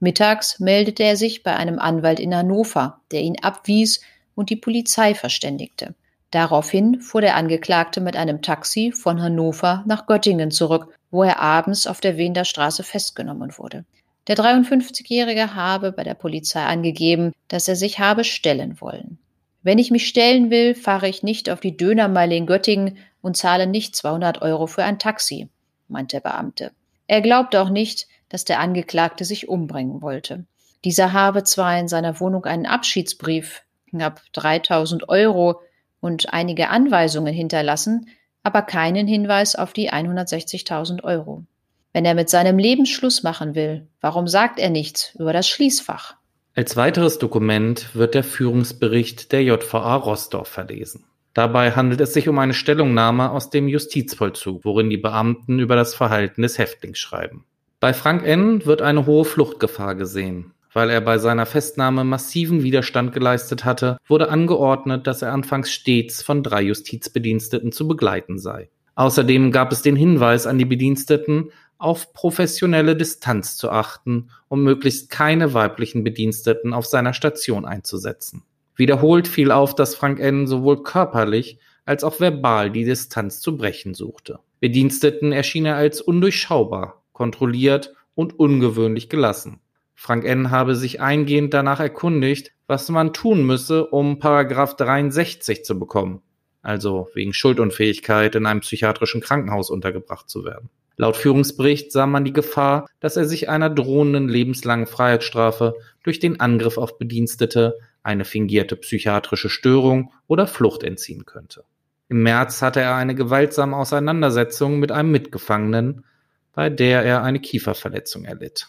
Mittags meldete er sich bei einem Anwalt in Hannover, der ihn abwies und die Polizei verständigte. Daraufhin fuhr der Angeklagte mit einem Taxi von Hannover nach Göttingen zurück, wo er abends auf der Wiener Straße festgenommen wurde. Der 53-Jährige habe bei der Polizei angegeben, dass er sich habe stellen wollen. Wenn ich mich stellen will, fahre ich nicht auf die Dönermeile in Göttingen und zahle nicht 200 Euro für ein Taxi, meint der Beamte. Er glaubt auch nicht, dass der Angeklagte sich umbringen wollte. Dieser habe zwar in seiner Wohnung einen Abschiedsbrief, knapp 3000 Euro und einige Anweisungen hinterlassen, aber keinen Hinweis auf die 160.000 Euro. Wenn er mit seinem Leben Schluss machen will, warum sagt er nichts über das Schließfach? Als weiteres Dokument wird der Führungsbericht der JVA Rostock verlesen. Dabei handelt es sich um eine Stellungnahme aus dem Justizvollzug, worin die Beamten über das Verhalten des Häftlings schreiben. Bei Frank N. wird eine hohe Fluchtgefahr gesehen. Weil er bei seiner Festnahme massiven Widerstand geleistet hatte, wurde angeordnet, dass er anfangs stets von drei Justizbediensteten zu begleiten sei. Außerdem gab es den Hinweis an die Bediensteten, auf professionelle Distanz zu achten, um möglichst keine weiblichen Bediensteten auf seiner Station einzusetzen. Wiederholt fiel auf, dass Frank N. sowohl körperlich als auch verbal die Distanz zu brechen suchte. Bediensteten erschien er als undurchschaubar, kontrolliert und ungewöhnlich gelassen. Frank N. habe sich eingehend danach erkundigt, was man tun müsse, um Paragraph 63 zu bekommen, also wegen Schuldunfähigkeit in einem psychiatrischen Krankenhaus untergebracht zu werden. Laut Führungsbericht sah man die Gefahr, dass er sich einer drohenden lebenslangen Freiheitsstrafe durch den Angriff auf Bedienstete, eine fingierte psychiatrische Störung oder Flucht entziehen könnte. Im März hatte er eine gewaltsame Auseinandersetzung mit einem Mitgefangenen, bei der er eine Kieferverletzung erlitt.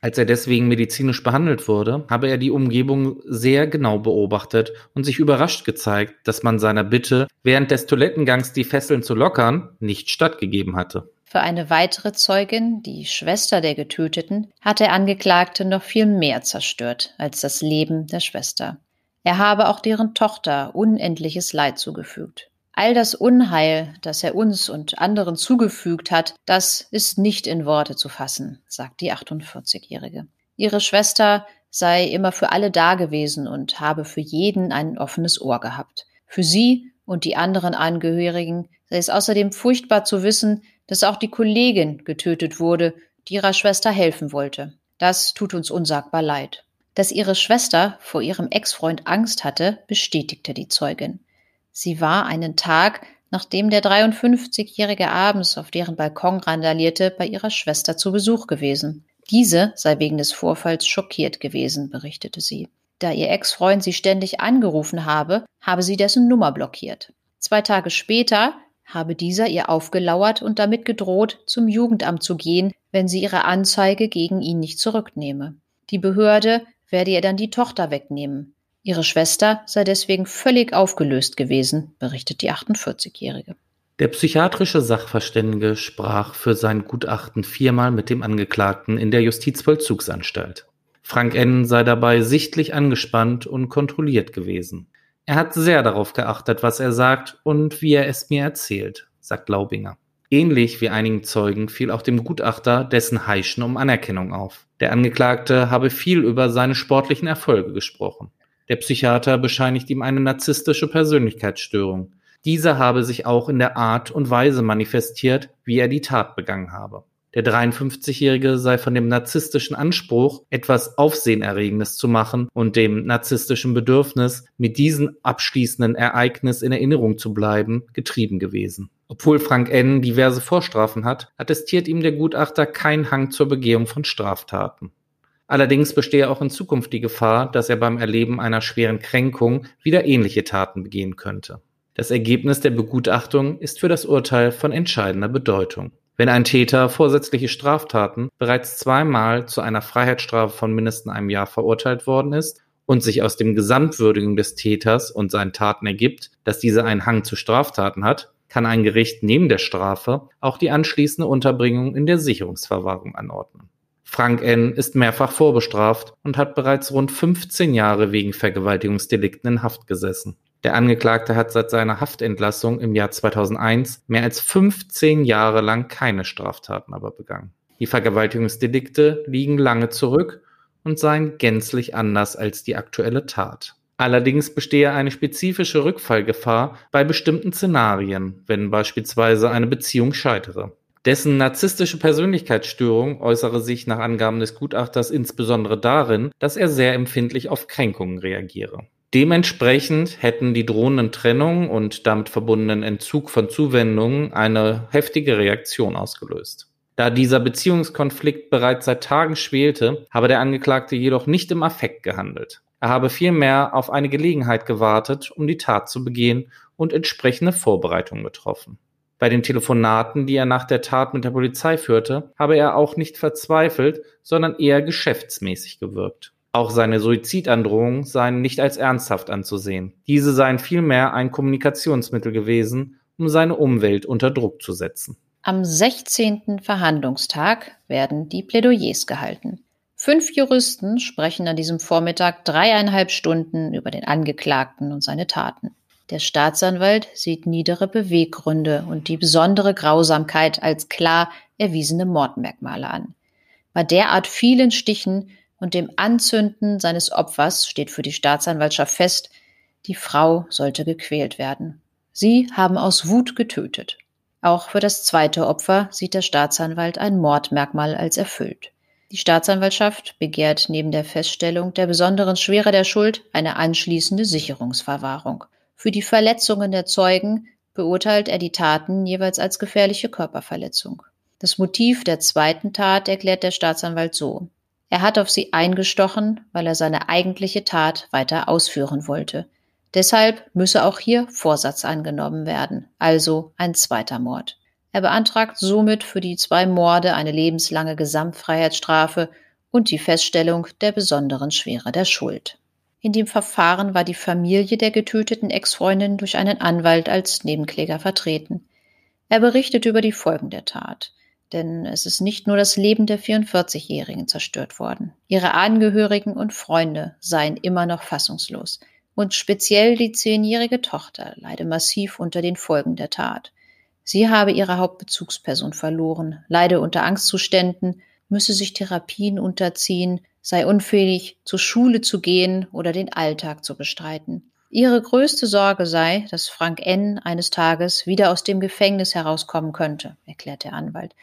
Als er deswegen medizinisch behandelt wurde, habe er die Umgebung sehr genau beobachtet und sich überrascht gezeigt, dass man seiner Bitte, während des Toilettengangs die Fesseln zu lockern, nicht stattgegeben hatte. Für eine weitere Zeugin, die Schwester der Getöteten, hat der Angeklagte noch viel mehr zerstört als das Leben der Schwester. Er habe auch deren Tochter unendliches Leid zugefügt. All das Unheil, das er uns und anderen zugefügt hat, das ist nicht in Worte zu fassen, sagt die 48-Jährige. Ihre Schwester sei immer für alle dagewesen und habe für jeden ein offenes Ohr gehabt. Für sie und die anderen Angehörigen sei es außerdem furchtbar zu wissen, dass auch die Kollegin getötet wurde, die ihrer Schwester helfen wollte. Das tut uns unsagbar leid. Dass ihre Schwester vor ihrem Ex-Freund Angst hatte, bestätigte die Zeugin. Sie war einen Tag, nachdem der 53-Jährige abends auf deren Balkon randalierte, bei ihrer Schwester zu Besuch gewesen. Diese sei wegen des Vorfalls schockiert gewesen, berichtete sie. Da ihr Ex-Freund sie ständig angerufen habe, habe sie dessen Nummer blockiert. Zwei Tage später habe dieser ihr aufgelauert und damit gedroht, zum Jugendamt zu gehen, wenn sie ihre Anzeige gegen ihn nicht zurücknehme. Die Behörde werde ihr dann die Tochter wegnehmen. Ihre Schwester sei deswegen völlig aufgelöst gewesen, berichtet die 48-Jährige. Der psychiatrische Sachverständige sprach für sein Gutachten viermal mit dem Angeklagten in der Justizvollzugsanstalt. Frank N. sei dabei sichtlich angespannt und kontrolliert gewesen. Er hat sehr darauf geachtet, was er sagt und wie er es mir erzählt, sagt Laubinger. Ähnlich wie einigen Zeugen fiel auch dem Gutachter dessen Heischen um Anerkennung auf. Der Angeklagte habe viel über seine sportlichen Erfolge gesprochen. Der Psychiater bescheinigt ihm eine narzisstische Persönlichkeitsstörung. Diese habe sich auch in der Art und Weise manifestiert, wie er die Tat begangen habe. Der 53-Jährige sei von dem narzisstischen Anspruch, etwas Aufsehenerregendes zu machen und dem narzisstischen Bedürfnis, mit diesem abschließenden Ereignis in Erinnerung zu bleiben, getrieben gewesen. Obwohl Frank N. diverse Vorstrafen hat, attestiert ihm der Gutachter keinen Hang zur Begehung von Straftaten. Allerdings bestehe auch in Zukunft die Gefahr, dass er beim Erleben einer schweren Kränkung wieder ähnliche Taten begehen könnte. Das Ergebnis der Begutachtung ist für das Urteil von entscheidender Bedeutung. Wenn ein Täter vorsätzliche Straftaten bereits zweimal zu einer Freiheitsstrafe von mindestens einem Jahr verurteilt worden ist und sich aus dem Gesamtwürdigung des Täters und seinen Taten ergibt, dass dieser einen Hang zu Straftaten hat, kann ein Gericht neben der Strafe auch die anschließende Unterbringung in der Sicherungsverwahrung anordnen. Frank N. ist mehrfach vorbestraft und hat bereits rund 15 Jahre wegen Vergewaltigungsdelikten in Haft gesessen. Der Angeklagte hat seit seiner Haftentlassung im Jahr 2001 mehr als 15 Jahre lang keine Straftaten aber begangen. Die Vergewaltigungsdelikte liegen lange zurück und seien gänzlich anders als die aktuelle Tat. Allerdings bestehe eine spezifische Rückfallgefahr bei bestimmten Szenarien, wenn beispielsweise eine Beziehung scheitere. Dessen narzisstische Persönlichkeitsstörung äußere sich nach Angaben des Gutachters insbesondere darin, dass er sehr empfindlich auf Kränkungen reagiere. Dementsprechend hätten die drohenden Trennungen und damit verbundenen Entzug von Zuwendungen eine heftige Reaktion ausgelöst. Da dieser Beziehungskonflikt bereits seit Tagen schwelte, habe der Angeklagte jedoch nicht im Affekt gehandelt. Er habe vielmehr auf eine Gelegenheit gewartet, um die Tat zu begehen und entsprechende Vorbereitungen getroffen. Bei den Telefonaten, die er nach der Tat mit der Polizei führte, habe er auch nicht verzweifelt, sondern eher geschäftsmäßig gewirkt. Auch seine Suizidandrohungen seien nicht als ernsthaft anzusehen. Diese seien vielmehr ein Kommunikationsmittel gewesen, um seine Umwelt unter Druck zu setzen. Am 16. Verhandlungstag werden die Plädoyers gehalten. Fünf Juristen sprechen an diesem Vormittag dreieinhalb Stunden über den Angeklagten und seine Taten. Der Staatsanwalt sieht niedere Beweggründe und die besondere Grausamkeit als klar erwiesene Mordmerkmale an. Bei derart vielen Stichen und dem Anzünden seines Opfers steht für die Staatsanwaltschaft fest, die Frau sollte gequält werden. Sie haben aus Wut getötet. Auch für das zweite Opfer sieht der Staatsanwalt ein Mordmerkmal als erfüllt. Die Staatsanwaltschaft begehrt neben der Feststellung der besonderen Schwere der Schuld eine anschließende Sicherungsverwahrung. Für die Verletzungen der Zeugen beurteilt er die Taten jeweils als gefährliche Körperverletzung. Das Motiv der zweiten Tat erklärt der Staatsanwalt so. Er hat auf sie eingestochen, weil er seine eigentliche Tat weiter ausführen wollte. Deshalb müsse auch hier Vorsatz angenommen werden, also ein zweiter Mord. Er beantragt somit für die zwei Morde eine lebenslange Gesamtfreiheitsstrafe und die Feststellung der besonderen Schwere der Schuld. In dem Verfahren war die Familie der getöteten Ex-Freundin durch einen Anwalt als Nebenkläger vertreten. Er berichtet über die Folgen der Tat. Denn es ist nicht nur das Leben der 44-Jährigen zerstört worden. Ihre Angehörigen und Freunde seien immer noch fassungslos. Und speziell die zehnjährige Tochter leide massiv unter den Folgen der Tat. Sie habe ihre Hauptbezugsperson verloren, leide unter Angstzuständen, müsse sich Therapien unterziehen, sei unfähig, zur Schule zu gehen oder den Alltag zu bestreiten. Ihre größte Sorge sei, dass Frank N. eines Tages wieder aus dem Gefängnis herauskommen könnte, erklärt der Anwalt.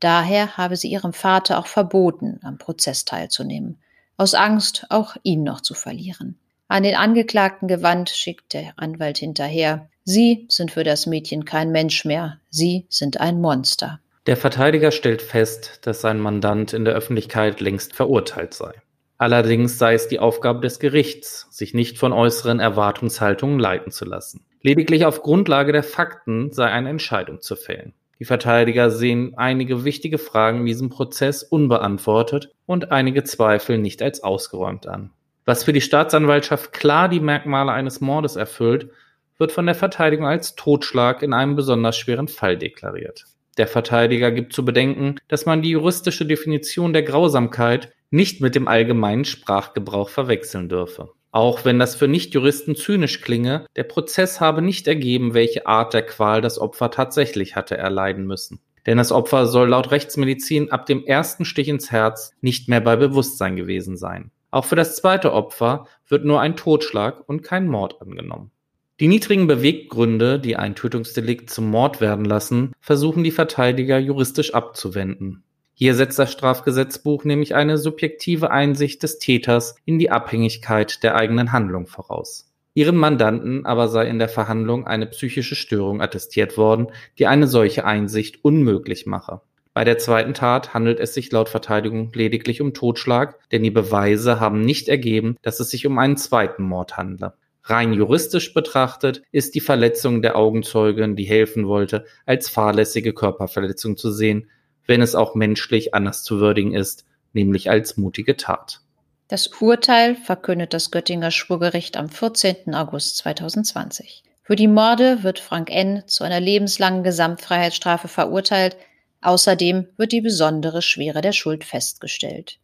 Daher habe sie ihrem Vater auch verboten, am Prozess teilzunehmen, aus Angst, auch ihn noch zu verlieren. An den Angeklagten gewandt schickt der Anwalt hinterher. Sie sind für das Mädchen kein Mensch mehr, sie sind ein Monster. Der Verteidiger stellt fest, dass sein Mandant in der Öffentlichkeit längst verurteilt sei. Allerdings sei es die Aufgabe des Gerichts, sich nicht von äußeren Erwartungshaltungen leiten zu lassen. Lediglich auf Grundlage der Fakten sei eine Entscheidung zu fällen. Die Verteidiger sehen einige wichtige Fragen in diesem Prozess unbeantwortet und einige Zweifel nicht als ausgeräumt an. Was für die Staatsanwaltschaft klar die Merkmale eines Mordes erfüllt, wird von der Verteidigung als Totschlag in einem besonders schweren Fall deklariert. Der Verteidiger gibt zu bedenken, dass man die juristische Definition der Grausamkeit nicht mit dem allgemeinen Sprachgebrauch verwechseln dürfe. Auch wenn das für Nichtjuristen zynisch klinge, der Prozess habe nicht ergeben, welche Art der Qual das Opfer tatsächlich hatte erleiden müssen. Denn das Opfer soll laut Rechtsmedizin ab dem ersten Stich ins Herz nicht mehr bei Bewusstsein gewesen sein. Auch für das zweite Opfer wird nur ein Totschlag und kein Mord angenommen. Die niedrigen Beweggründe, die ein Tötungsdelikt zum Mord werden lassen, versuchen die Verteidiger juristisch abzuwenden. Hier setzt das Strafgesetzbuch nämlich eine subjektive Einsicht des Täters in die Abhängigkeit der eigenen Handlung voraus. Ihrem Mandanten aber sei in der Verhandlung eine psychische Störung attestiert worden, die eine solche Einsicht unmöglich mache. Bei der zweiten Tat handelt es sich laut Verteidigung lediglich um Totschlag, denn die Beweise haben nicht ergeben, dass es sich um einen zweiten Mord handle. Rein juristisch betrachtet ist die Verletzung der Augenzeugin, die helfen wollte, als fahrlässige Körperverletzung zu sehen, wenn es auch menschlich anders zu würdigen ist, nämlich als mutige Tat. Das Urteil verkündet das Göttinger Schwurgericht am 14. August 2020. Für die Morde wird Frank N. zu einer lebenslangen Gesamtfreiheitsstrafe verurteilt. Außerdem wird die besondere Schwere der Schuld festgestellt.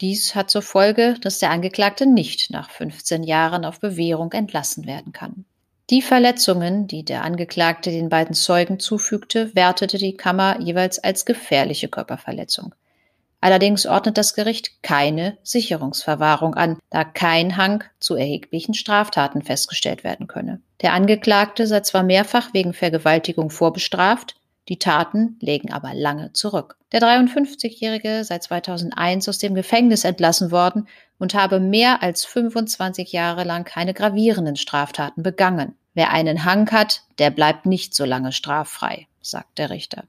Dies hat zur Folge, dass der Angeklagte nicht nach 15 Jahren auf Bewährung entlassen werden kann. Die Verletzungen, die der Angeklagte den beiden Zeugen zufügte, wertete die Kammer jeweils als gefährliche Körperverletzung. Allerdings ordnet das Gericht keine Sicherungsverwahrung an, da kein Hang zu erheblichen Straftaten festgestellt werden könne. Der Angeklagte sei zwar mehrfach wegen Vergewaltigung vorbestraft, die Taten legen aber lange zurück. Der 53-Jährige sei 2001 aus dem Gefängnis entlassen worden und habe mehr als 25 Jahre lang keine gravierenden Straftaten begangen. Wer einen Hang hat, der bleibt nicht so lange straffrei, sagt der Richter.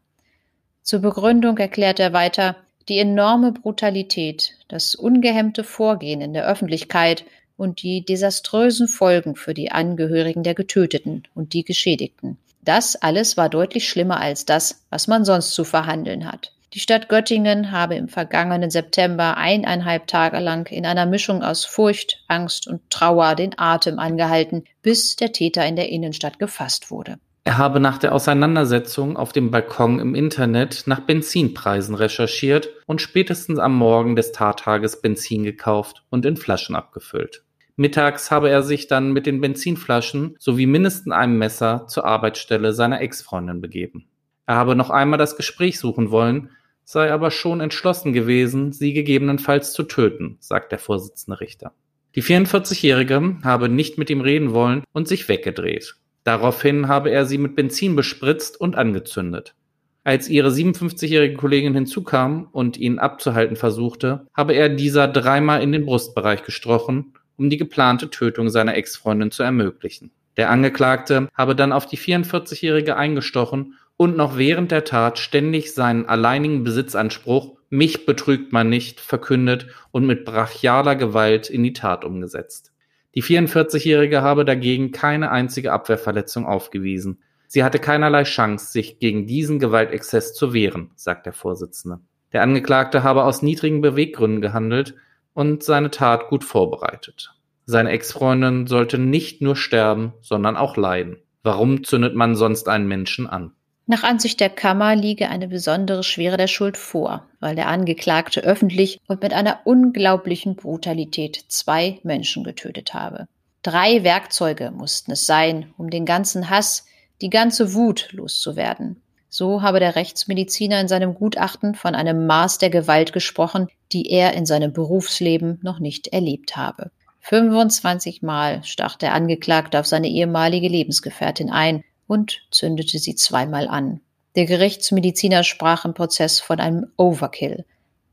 Zur Begründung erklärt er weiter, die enorme Brutalität, das ungehemmte Vorgehen in der Öffentlichkeit und die desaströsen Folgen für die Angehörigen der Getöteten und die Geschädigten. Das alles war deutlich schlimmer als das, was man sonst zu verhandeln hat. Die Stadt Göttingen habe im vergangenen September eineinhalb Tage lang in einer Mischung aus Furcht, Angst und Trauer den Atem angehalten, bis der Täter in der Innenstadt gefasst wurde. Er habe nach der Auseinandersetzung auf dem Balkon im Internet nach Benzinpreisen recherchiert und spätestens am Morgen des Tattages Benzin gekauft und in Flaschen abgefüllt. Mittags habe er sich dann mit den Benzinflaschen sowie mindestens einem Messer zur Arbeitsstelle seiner Ex-Freundin begeben. Er habe noch einmal das Gespräch suchen wollen, sei aber schon entschlossen gewesen, sie gegebenenfalls zu töten, sagt der Vorsitzende Richter. Die 44-Jährige habe nicht mit ihm reden wollen und sich weggedreht. Daraufhin habe er sie mit Benzin bespritzt und angezündet. Als ihre 57-jährige Kollegin hinzukam und ihn abzuhalten versuchte, habe er dieser dreimal in den Brustbereich gestrochen, um die geplante Tötung seiner Ex-Freundin zu ermöglichen. Der Angeklagte habe dann auf die 44-jährige eingestochen und noch während der Tat ständig seinen alleinigen Besitzanspruch mich betrügt man nicht verkündet und mit brachialer Gewalt in die Tat umgesetzt. Die 44-Jährige habe dagegen keine einzige Abwehrverletzung aufgewiesen. Sie hatte keinerlei Chance, sich gegen diesen Gewaltexzess zu wehren, sagt der Vorsitzende. Der Angeklagte habe aus niedrigen Beweggründen gehandelt und seine Tat gut vorbereitet. Seine Ex-Freundin sollte nicht nur sterben, sondern auch leiden. Warum zündet man sonst einen Menschen an? Nach Ansicht der Kammer liege eine besondere Schwere der Schuld vor, weil der Angeklagte öffentlich und mit einer unglaublichen Brutalität zwei Menschen getötet habe. Drei Werkzeuge mussten es sein, um den ganzen Hass, die ganze Wut loszuwerden. So habe der Rechtsmediziner in seinem Gutachten von einem Maß der Gewalt gesprochen, die er in seinem Berufsleben noch nicht erlebt habe. 25 Mal stach der Angeklagte auf seine ehemalige Lebensgefährtin ein, und zündete sie zweimal an. Der Gerichtsmediziner sprach im Prozess von einem Overkill,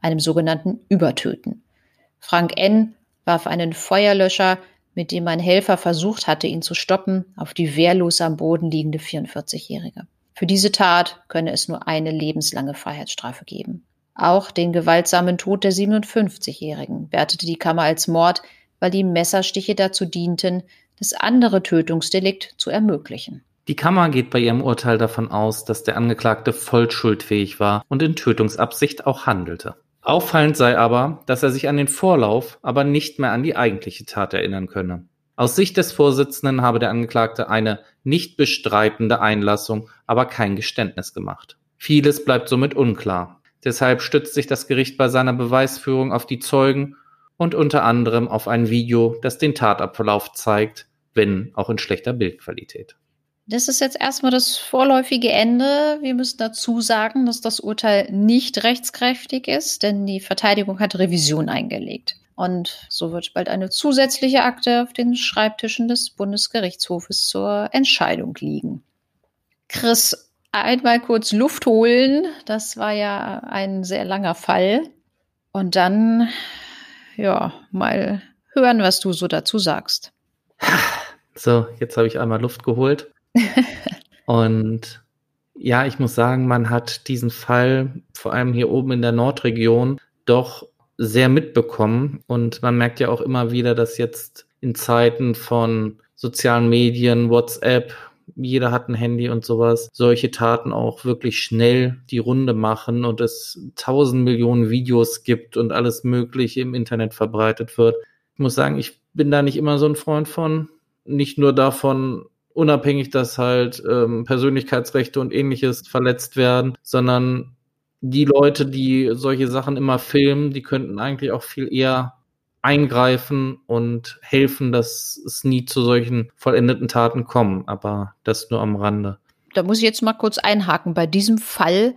einem sogenannten Übertöten. Frank N. warf einen Feuerlöscher, mit dem ein Helfer versucht hatte, ihn zu stoppen, auf die wehrlos am Boden liegende 44-Jährige. Für diese Tat könne es nur eine lebenslange Freiheitsstrafe geben. Auch den gewaltsamen Tod der 57-Jährigen wertete die Kammer als Mord, weil die Messerstiche dazu dienten, das andere Tötungsdelikt zu ermöglichen. Die Kammer geht bei ihrem Urteil davon aus, dass der Angeklagte voll schuldfähig war und in Tötungsabsicht auch handelte. Auffallend sei aber, dass er sich an den Vorlauf, aber nicht mehr an die eigentliche Tat erinnern könne. Aus Sicht des Vorsitzenden habe der Angeklagte eine nicht bestreitende Einlassung, aber kein Geständnis gemacht. Vieles bleibt somit unklar. Deshalb stützt sich das Gericht bei seiner Beweisführung auf die Zeugen und unter anderem auf ein Video, das den Tatabverlauf zeigt, wenn auch in schlechter Bildqualität. Das ist jetzt erstmal das vorläufige Ende. Wir müssen dazu sagen, dass das Urteil nicht rechtskräftig ist, denn die Verteidigung hat Revision eingelegt. Und so wird bald eine zusätzliche Akte auf den Schreibtischen des Bundesgerichtshofes zur Entscheidung liegen. Chris, einmal kurz Luft holen. Das war ja ein sehr langer Fall. Und dann, ja, mal hören, was du so dazu sagst. So, jetzt habe ich einmal Luft geholt. (laughs) und ja, ich muss sagen, man hat diesen Fall vor allem hier oben in der Nordregion doch sehr mitbekommen. Und man merkt ja auch immer wieder, dass jetzt in Zeiten von sozialen Medien, WhatsApp, jeder hat ein Handy und sowas, solche Taten auch wirklich schnell die Runde machen und es tausend Millionen Videos gibt und alles Mögliche im Internet verbreitet wird. Ich muss sagen, ich bin da nicht immer so ein Freund von. Nicht nur davon, unabhängig, dass halt ähm, Persönlichkeitsrechte und ähnliches verletzt werden, sondern die Leute, die solche Sachen immer filmen, die könnten eigentlich auch viel eher eingreifen und helfen, dass es nie zu solchen vollendeten Taten kommen. Aber das nur am Rande. Da muss ich jetzt mal kurz einhaken. Bei diesem Fall,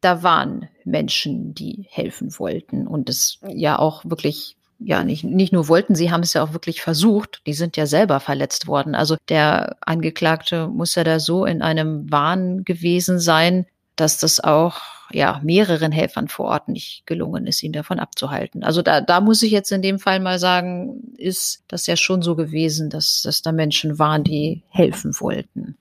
da waren Menschen, die helfen wollten und es ja auch wirklich ja nicht, nicht nur wollten, sie haben es ja auch wirklich versucht. Die sind ja selber verletzt worden. Also der Angeklagte muss ja da so in einem Wahn gewesen sein, dass das auch ja mehreren Helfern vor Ort nicht gelungen ist, ihn davon abzuhalten. Also da, da muss ich jetzt in dem Fall mal sagen, ist das ja schon so gewesen, dass, dass da Menschen waren, die helfen wollten.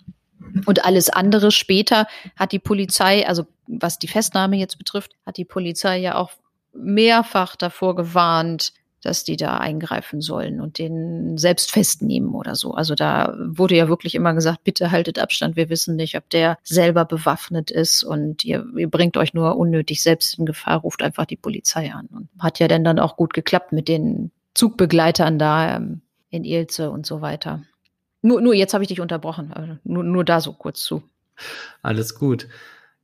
Und alles andere später hat die Polizei, also was die Festnahme jetzt betrifft, hat die Polizei ja auch mehrfach davor gewarnt, dass die da eingreifen sollen und den selbst festnehmen oder so. Also da wurde ja wirklich immer gesagt, bitte haltet Abstand, wir wissen nicht, ob der selber bewaffnet ist und ihr, ihr bringt euch nur unnötig selbst in Gefahr, ruft einfach die Polizei an. Und hat ja denn dann auch gut geklappt mit den Zugbegleitern da ähm, in Ilze und so weiter. Nur, nur jetzt habe ich dich unterbrochen, nur, nur da so kurz zu. Alles gut.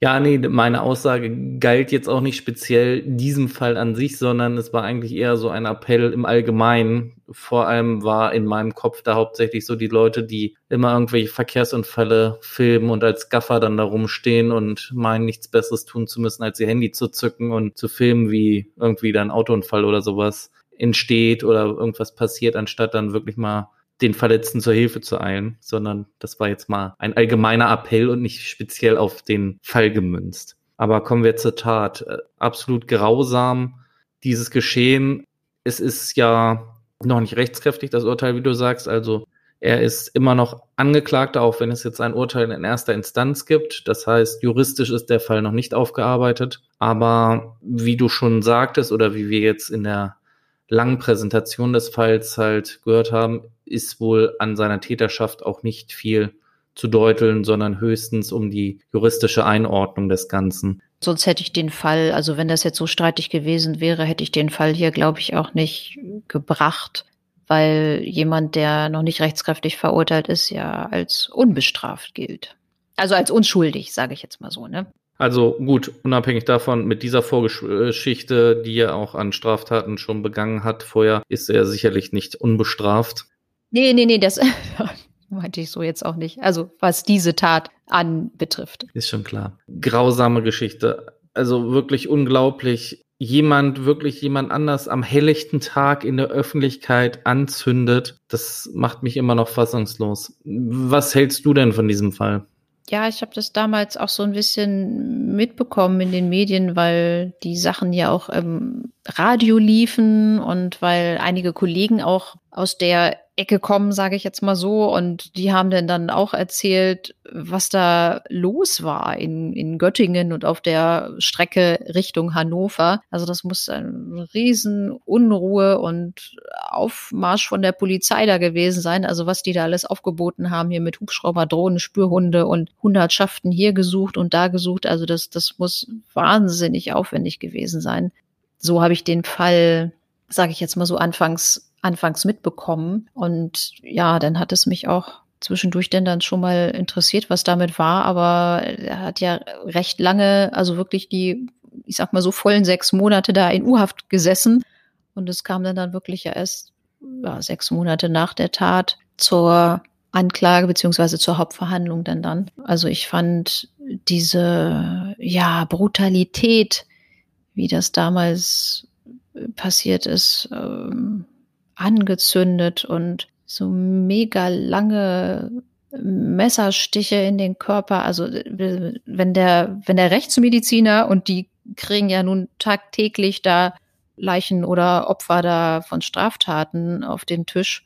Ja, nee, meine Aussage galt jetzt auch nicht speziell diesem Fall an sich, sondern es war eigentlich eher so ein Appell im Allgemeinen. Vor allem war in meinem Kopf da hauptsächlich so die Leute, die immer irgendwelche Verkehrsunfälle filmen und als Gaffer dann da rumstehen und meinen, nichts Besseres tun zu müssen, als ihr Handy zu zücken und zu filmen, wie irgendwie da ein Autounfall oder sowas entsteht oder irgendwas passiert, anstatt dann wirklich mal den Verletzten zur Hilfe zu eilen, sondern das war jetzt mal ein allgemeiner Appell und nicht speziell auf den Fall gemünzt. Aber kommen wir zur Tat. Äh, absolut grausam, dieses Geschehen. Es ist ja noch nicht rechtskräftig, das Urteil, wie du sagst. Also er ist immer noch Angeklagter, auch wenn es jetzt ein Urteil in erster Instanz gibt. Das heißt, juristisch ist der Fall noch nicht aufgearbeitet. Aber wie du schon sagtest oder wie wir jetzt in der langen Präsentation des Falls halt gehört haben, ist wohl an seiner Täterschaft auch nicht viel zu deuteln, sondern höchstens um die juristische Einordnung des Ganzen. Sonst hätte ich den Fall, also wenn das jetzt so streitig gewesen wäre, hätte ich den Fall hier, glaube ich, auch nicht gebracht, weil jemand, der noch nicht rechtskräftig verurteilt ist, ja als unbestraft gilt. Also als unschuldig, sage ich jetzt mal so, ne? Also gut, unabhängig davon, mit dieser Vorgeschichte, die er auch an Straftaten schon begangen hat vorher, ist er sicherlich nicht unbestraft. Nee, nee, nee, das (laughs) meinte ich so jetzt auch nicht. Also was diese Tat anbetrifft. Ist schon klar. Grausame Geschichte. Also wirklich unglaublich. Jemand, wirklich jemand anders am helllichten Tag in der Öffentlichkeit anzündet, das macht mich immer noch fassungslos. Was hältst du denn von diesem Fall? Ja, ich habe das damals auch so ein bisschen mitbekommen in den Medien, weil die Sachen ja auch im Radio liefen und weil einige Kollegen auch aus der Ecke kommen, sage ich jetzt mal so. Und die haben dann dann auch erzählt, was da los war in, in Göttingen und auf der Strecke Richtung Hannover. Also das muss eine riesen Unruhe und Aufmarsch von der Polizei da gewesen sein. Also was die da alles aufgeboten haben hier mit Hubschrauber, Drohnen, Spürhunde und Hundertschaften hier gesucht und da gesucht. Also das, das muss wahnsinnig aufwendig gewesen sein. So habe ich den Fall, sage ich jetzt mal so anfangs anfangs mitbekommen. Und ja, dann hat es mich auch zwischendurch denn dann schon mal interessiert, was damit war. Aber er hat ja recht lange, also wirklich die, ich sag mal so vollen sechs Monate da in U-Haft gesessen. Und es kam dann dann wirklich ja erst ja, sechs Monate nach der Tat zur Anklage beziehungsweise zur Hauptverhandlung dann dann. Also ich fand diese ja Brutalität, wie das damals passiert ist, ähm, angezündet und so mega lange Messerstiche in den Körper. Also wenn der, wenn der Rechtsmediziner und die kriegen ja nun tagtäglich da Leichen oder Opfer da von Straftaten auf den Tisch.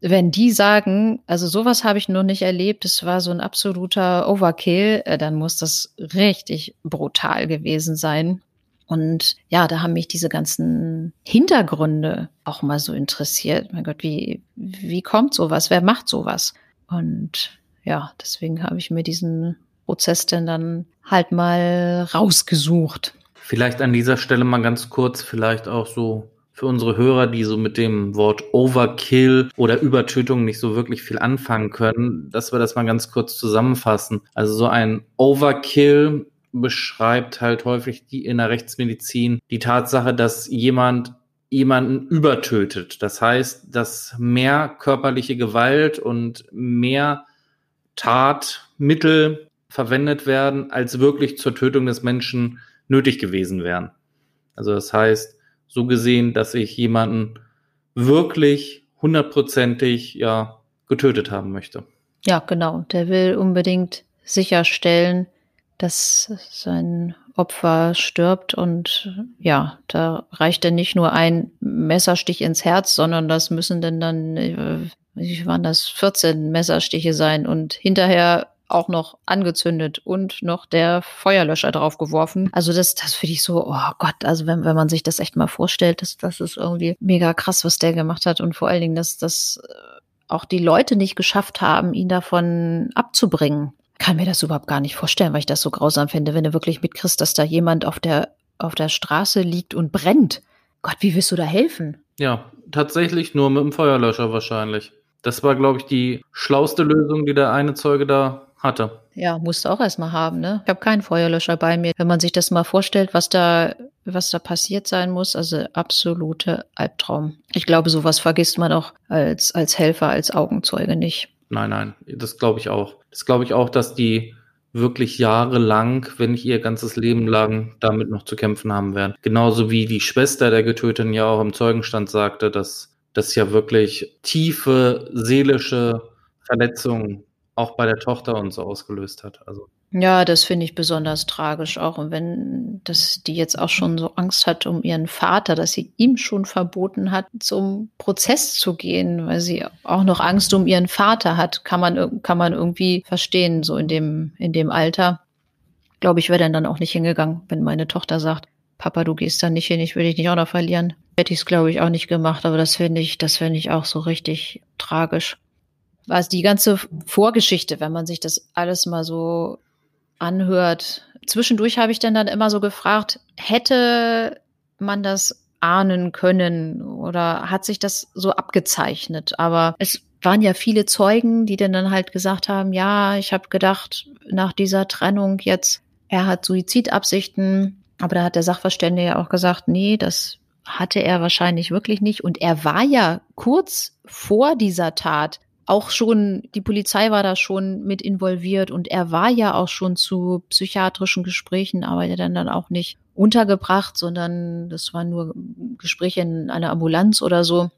Wenn die sagen, also sowas habe ich noch nicht erlebt, es war so ein absoluter Overkill, äh, dann muss das richtig brutal gewesen sein. Und ja, da haben mich diese ganzen Hintergründe auch mal so interessiert. Mein Gott, wie, wie kommt sowas? Wer macht sowas? Und ja, deswegen habe ich mir diesen Prozess denn dann halt mal rausgesucht. Vielleicht an dieser Stelle mal ganz kurz, vielleicht auch so für unsere Hörer, die so mit dem Wort Overkill oder Übertötung nicht so wirklich viel anfangen können, dass wir das mal ganz kurz zusammenfassen. Also so ein Overkill beschreibt halt häufig die in der Rechtsmedizin die Tatsache, dass jemand jemanden übertötet. Das heißt, dass mehr körperliche Gewalt und mehr Tatmittel verwendet werden, als wirklich zur Tötung des Menschen nötig gewesen wären. Also das heißt, so gesehen, dass ich jemanden wirklich hundertprozentig ja getötet haben möchte. Ja, genau. Der will unbedingt sicherstellen, dass sein Opfer stirbt und ja, da reicht dann nicht nur ein Messerstich ins Herz, sondern das müssen denn dann, äh, wie waren das, 14 Messerstiche sein und hinterher auch noch angezündet und noch der Feuerlöscher draufgeworfen. Also das, das finde ich so, oh Gott, also wenn, wenn man sich das echt mal vorstellt, das, das ist irgendwie mega krass, was der gemacht hat und vor allen Dingen, dass das auch die Leute nicht geschafft haben, ihn davon abzubringen kann mir das überhaupt gar nicht vorstellen, weil ich das so grausam finde, wenn du wirklich mitkriegst, dass da jemand auf der, auf der Straße liegt und brennt. Gott, wie willst du da helfen? Ja, tatsächlich nur mit dem Feuerlöscher wahrscheinlich. Das war, glaube ich, die schlauste Lösung, die der eine Zeuge da hatte. Ja, musste auch erstmal haben, ne? Ich habe keinen Feuerlöscher bei mir. Wenn man sich das mal vorstellt, was da, was da passiert sein muss, also absolute Albtraum. Ich glaube, sowas vergisst man auch als, als Helfer, als Augenzeuge nicht. Nein, nein, das glaube ich auch. Das glaube ich auch, dass die wirklich jahrelang, wenn nicht ihr ganzes Leben lang, damit noch zu kämpfen haben werden. Genauso wie die Schwester der Getöteten ja auch im Zeugenstand sagte, dass das ja wirklich tiefe seelische Verletzungen auch bei der Tochter und so ausgelöst hat. Also ja, das finde ich besonders tragisch auch. Und wenn dass die jetzt auch schon so Angst hat um ihren Vater, dass sie ihm schon verboten hat, zum Prozess zu gehen, weil sie auch noch Angst um ihren Vater hat, kann man, kann man irgendwie verstehen, so in dem, in dem Alter. Glaube ich, wäre dann auch nicht hingegangen, wenn meine Tochter sagt, Papa, du gehst da nicht hin, ich will dich nicht auch noch verlieren. Hätte ich es, glaube ich, auch nicht gemacht, aber das finde ich, das finde ich auch so richtig tragisch. Was die ganze Vorgeschichte, wenn man sich das alles mal so anhört. Zwischendurch habe ich dann dann immer so gefragt, hätte man das ahnen können oder hat sich das so abgezeichnet? Aber es waren ja viele Zeugen, die dann, dann halt gesagt haben, ja, ich habe gedacht, nach dieser Trennung jetzt, er hat Suizidabsichten, aber da hat der Sachverständige ja auch gesagt, nee, das hatte er wahrscheinlich wirklich nicht. Und er war ja kurz vor dieser Tat auch schon, die Polizei war da schon mit involviert und er war ja auch schon zu psychiatrischen Gesprächen, aber er dann dann auch nicht untergebracht, sondern das waren nur Gespräche in einer Ambulanz oder so.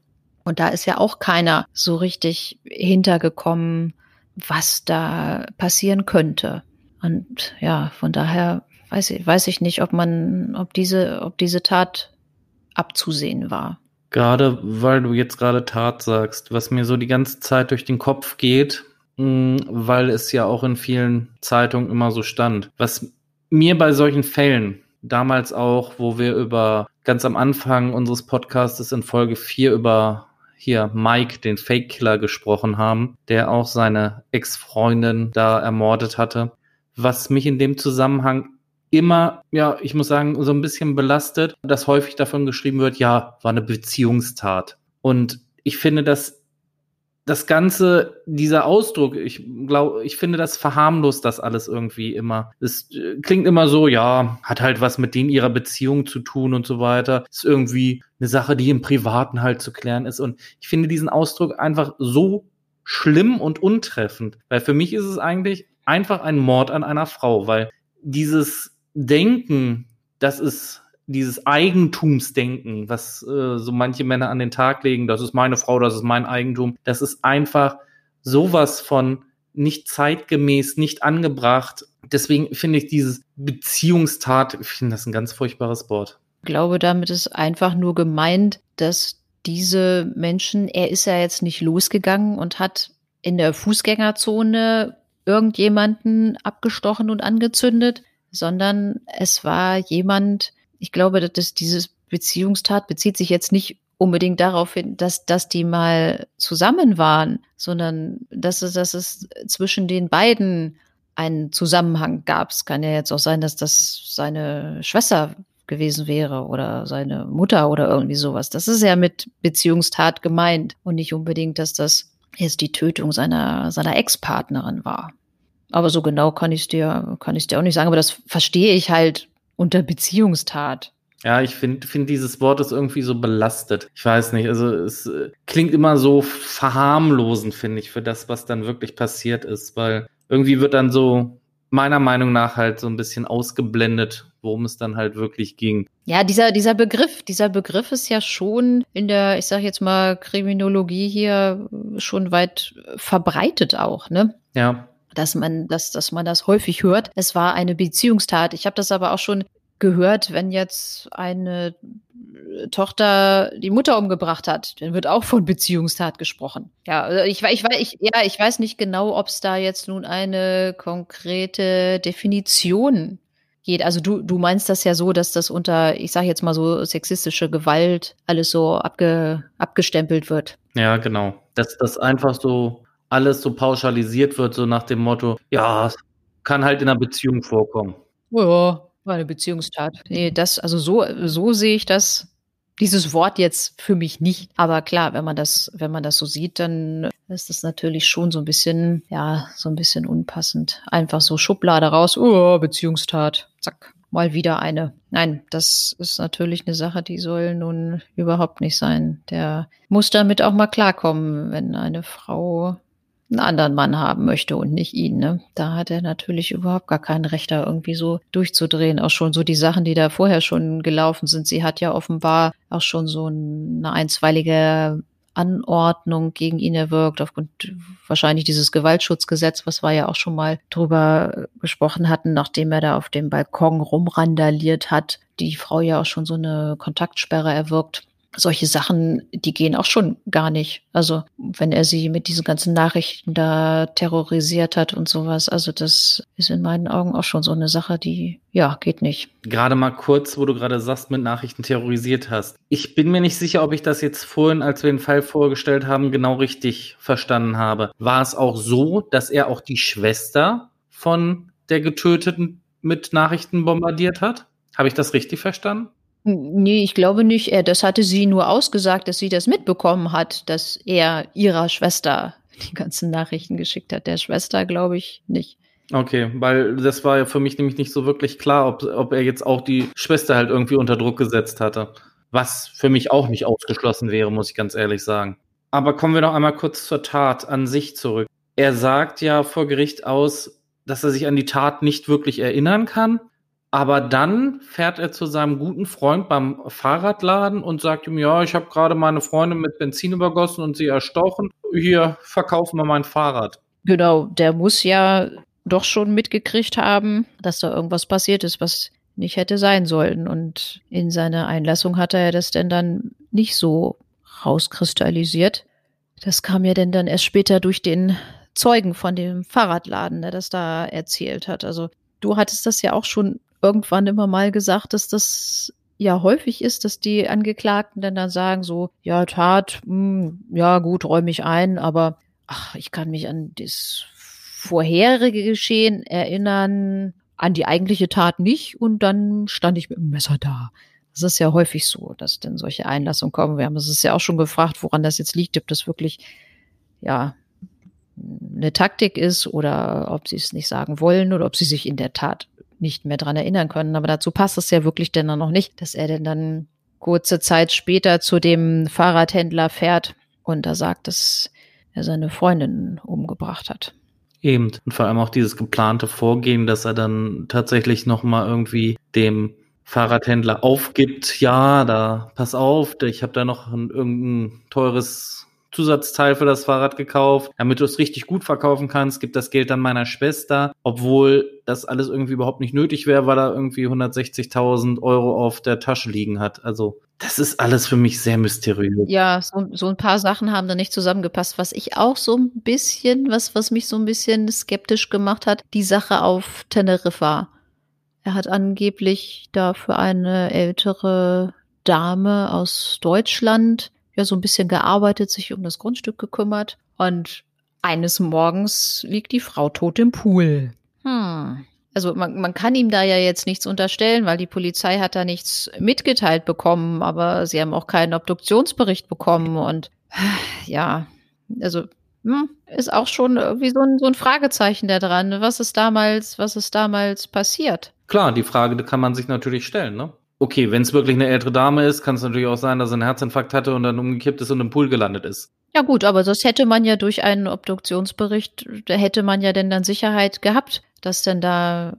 Und da ist ja auch keiner so richtig hintergekommen, was da passieren könnte. Und ja, von daher weiß ich, weiß ich nicht, ob man, ob diese, ob diese Tat abzusehen war. Gerade weil du jetzt gerade Tat sagst, was mir so die ganze Zeit durch den Kopf geht, mm, weil es ja auch in vielen Zeitungen immer so stand. Was mir bei solchen Fällen, damals auch, wo wir über ganz am Anfang unseres Podcasts in Folge 4 über hier Mike, den Fake-Killer, gesprochen haben, der auch seine Ex-Freundin da ermordet hatte. Was mich in dem Zusammenhang immer, ja, ich muss sagen, so ein bisschen belastet, dass häufig davon geschrieben wird, ja, war eine Beziehungstat. Und ich finde, dass das Ganze, dieser Ausdruck, ich glaube, ich finde, das verharmlost das alles irgendwie immer. Es äh, klingt immer so, ja, hat halt was mit denen ihrer Beziehung zu tun und so weiter. Ist irgendwie eine Sache, die im Privaten halt zu klären ist. Und ich finde diesen Ausdruck einfach so schlimm und untreffend. Weil für mich ist es eigentlich einfach ein Mord an einer Frau, weil dieses Denken, das ist dieses Eigentumsdenken, was äh, so manche Männer an den Tag legen, das ist meine Frau, das ist mein Eigentum, das ist einfach sowas von nicht zeitgemäß, nicht angebracht. Deswegen finde ich dieses Beziehungstat, ich finde das ein ganz furchtbares Wort. Ich glaube, damit ist einfach nur gemeint, dass diese Menschen, er ist ja jetzt nicht losgegangen und hat in der Fußgängerzone irgendjemanden abgestochen und angezündet, sondern es war jemand, ich glaube, dass dieses Beziehungstat bezieht sich jetzt nicht unbedingt darauf hin, dass, dass die mal zusammen waren, sondern dass es, dass es zwischen den beiden einen Zusammenhang gab. Es kann ja jetzt auch sein, dass das seine Schwester gewesen wäre oder seine Mutter oder irgendwie sowas. Das ist ja mit Beziehungstat gemeint und nicht unbedingt, dass das jetzt die Tötung seiner, seiner Ex-Partnerin war. Aber so genau kann ich es dir, kann ich dir auch nicht sagen. Aber das verstehe ich halt unter Beziehungstat. Ja, ich finde find dieses Wort ist irgendwie so belastet. Ich weiß nicht, also es äh, klingt immer so verharmlosend, finde ich, für das, was dann wirklich passiert ist, weil irgendwie wird dann so meiner Meinung nach halt so ein bisschen ausgeblendet, worum es dann halt wirklich ging. Ja, dieser, dieser Begriff, dieser Begriff ist ja schon in der, ich sag jetzt mal, Kriminologie hier schon weit verbreitet auch, ne? Ja dass man, dass, dass man das häufig hört. Es war eine Beziehungstat. Ich habe das aber auch schon gehört, wenn jetzt eine Tochter die Mutter umgebracht hat, dann wird auch von Beziehungstat gesprochen. Ja, ich, ich, ich, ja, ich weiß nicht genau, ob es da jetzt nun eine konkrete Definition geht. Also du, du meinst das ja so, dass das unter, ich sage jetzt mal so, sexistische Gewalt alles so abge, abgestempelt wird. Ja, genau. Dass das einfach so alles so pauschalisiert wird, so nach dem Motto, ja, kann halt in einer Beziehung vorkommen. Ja, war eine Beziehungstat. Nee, das, also so, so sehe ich das, dieses Wort jetzt für mich nicht. Aber klar, wenn man das, wenn man das so sieht, dann ist das natürlich schon so ein bisschen, ja, so ein bisschen unpassend. Einfach so Schublade raus, oh, Beziehungstat, zack, mal wieder eine. Nein, das ist natürlich eine Sache, die soll nun überhaupt nicht sein. Der muss damit auch mal klarkommen, wenn eine Frau einen anderen Mann haben möchte und nicht ihn. Ne? Da hat er natürlich überhaupt gar kein Recht, da irgendwie so durchzudrehen. Auch schon so die Sachen, die da vorher schon gelaufen sind. Sie hat ja offenbar auch schon so eine einstweilige Anordnung gegen ihn erwirkt, aufgrund wahrscheinlich dieses Gewaltschutzgesetz, was wir ja auch schon mal drüber gesprochen hatten, nachdem er da auf dem Balkon rumrandaliert hat, die Frau ja auch schon so eine Kontaktsperre erwirkt solche Sachen, die gehen auch schon gar nicht. Also wenn er sie mit diesen ganzen Nachrichten da terrorisiert hat und sowas, also das ist in meinen Augen auch schon so eine Sache, die ja geht nicht. Gerade mal kurz, wo du gerade sagst, mit Nachrichten terrorisiert hast. Ich bin mir nicht sicher, ob ich das jetzt vorhin, als wir den Fall vorgestellt haben, genau richtig verstanden habe. War es auch so, dass er auch die Schwester von der Getöteten mit Nachrichten bombardiert hat? Habe ich das richtig verstanden? Nee, ich glaube nicht. Das hatte sie nur ausgesagt, dass sie das mitbekommen hat, dass er ihrer Schwester (laughs) die ganzen Nachrichten geschickt hat. Der Schwester glaube ich nicht. Okay, weil das war ja für mich nämlich nicht so wirklich klar, ob, ob er jetzt auch die Schwester halt irgendwie unter Druck gesetzt hatte. Was für mich auch nicht ausgeschlossen wäre, muss ich ganz ehrlich sagen. Aber kommen wir noch einmal kurz zur Tat an sich zurück. Er sagt ja vor Gericht aus, dass er sich an die Tat nicht wirklich erinnern kann. Aber dann fährt er zu seinem guten Freund beim Fahrradladen und sagt ihm, ja, ich habe gerade meine Freundin mit Benzin übergossen und sie erstochen. Hier, verkaufen wir mein Fahrrad. Genau, der muss ja doch schon mitgekriegt haben, dass da irgendwas passiert ist, was nicht hätte sein sollen. Und in seiner Einlassung hat er das denn dann nicht so rauskristallisiert. Das kam ja denn dann erst später durch den Zeugen von dem Fahrradladen, der das da erzählt hat. Also du hattest das ja auch schon irgendwann immer mal gesagt, dass das ja häufig ist, dass die Angeklagten dann, dann sagen so, ja, Tat, mh, hm, ja gut, räume ich ein, aber ach, ich kann mich an das vorherige Geschehen erinnern, an die eigentliche Tat nicht und dann stand ich mit dem Messer da. Das ist ja häufig so, dass denn solche Einlassungen kommen. Wir haben es ja auch schon gefragt, woran das jetzt liegt, ob das wirklich, ja, eine Taktik ist oder ob sie es nicht sagen wollen oder ob sie sich in der Tat nicht mehr dran erinnern können. Aber dazu passt es ja wirklich denn dann noch nicht, dass er denn dann kurze Zeit später zu dem Fahrradhändler fährt und da sagt, dass er seine Freundin umgebracht hat. Eben. Und vor allem auch dieses geplante Vorgehen, dass er dann tatsächlich nochmal irgendwie dem Fahrradhändler aufgibt, ja, da pass auf, ich habe da noch ein, irgendein teures Zusatzteil für das Fahrrad gekauft, damit du es richtig gut verkaufen kannst, gib das Geld dann meiner Schwester, obwohl das alles irgendwie überhaupt nicht nötig wäre, weil er irgendwie 160.000 Euro auf der Tasche liegen hat. Also das ist alles für mich sehr mysteriös. Ja, so, so ein paar Sachen haben da nicht zusammengepasst. Was ich auch so ein bisschen, was, was mich so ein bisschen skeptisch gemacht hat, die Sache auf Teneriffa. Er hat angeblich da für eine ältere Dame aus Deutschland ja so ein bisschen gearbeitet, sich um das Grundstück gekümmert und eines Morgens liegt die Frau tot im Pool. Hm. Also man, man kann ihm da ja jetzt nichts unterstellen, weil die Polizei hat da nichts mitgeteilt bekommen, aber sie haben auch keinen Obduktionsbericht bekommen und ja, also hm, ist auch schon irgendwie so ein, so ein Fragezeichen da dran. Was ist damals, was ist damals passiert? Klar, die Frage kann man sich natürlich stellen, ne? Okay, wenn es wirklich eine ältere Dame ist, kann es natürlich auch sein, dass er einen Herzinfarkt hatte und dann umgekippt ist und im Pool gelandet ist. Ja gut, aber das hätte man ja durch einen Obduktionsbericht, da hätte man ja denn dann Sicherheit gehabt, dass denn da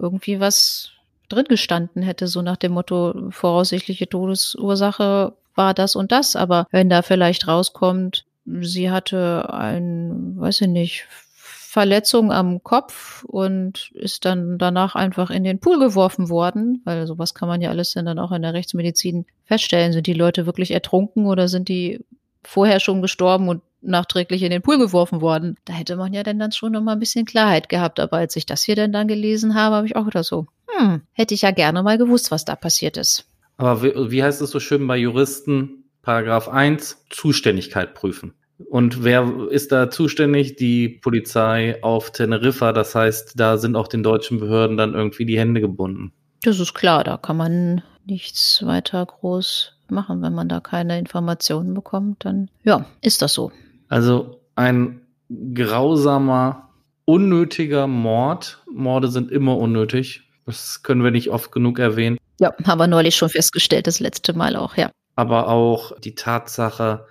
irgendwie was drin gestanden hätte, so nach dem Motto, voraussichtliche Todesursache war das und das. Aber wenn da vielleicht rauskommt, sie hatte ein, weiß ich nicht, Verletzung am Kopf und ist dann danach einfach in den Pool geworfen worden, weil sowas kann man ja alles dann auch in der Rechtsmedizin feststellen. Sind die Leute wirklich ertrunken oder sind die vorher schon gestorben und nachträglich in den Pool geworfen worden? Da hätte man ja dann, dann schon noch mal ein bisschen Klarheit gehabt. Aber als ich das hier dann, dann gelesen habe, habe ich auch gedacht so, hm, hätte ich ja gerne mal gewusst, was da passiert ist. Aber wie, wie heißt es so schön bei Juristen? Paragraph 1, Zuständigkeit prüfen. Und wer ist da zuständig? Die Polizei auf Teneriffa. Das heißt, da sind auch den deutschen Behörden dann irgendwie die Hände gebunden. Das ist klar, da kann man nichts weiter groß machen. Wenn man da keine Informationen bekommt, dann ja, ist das so. Also ein grausamer, unnötiger Mord. Morde sind immer unnötig. Das können wir nicht oft genug erwähnen. Ja, haben wir neulich schon festgestellt, das letzte Mal auch, ja. Aber auch die Tatsache,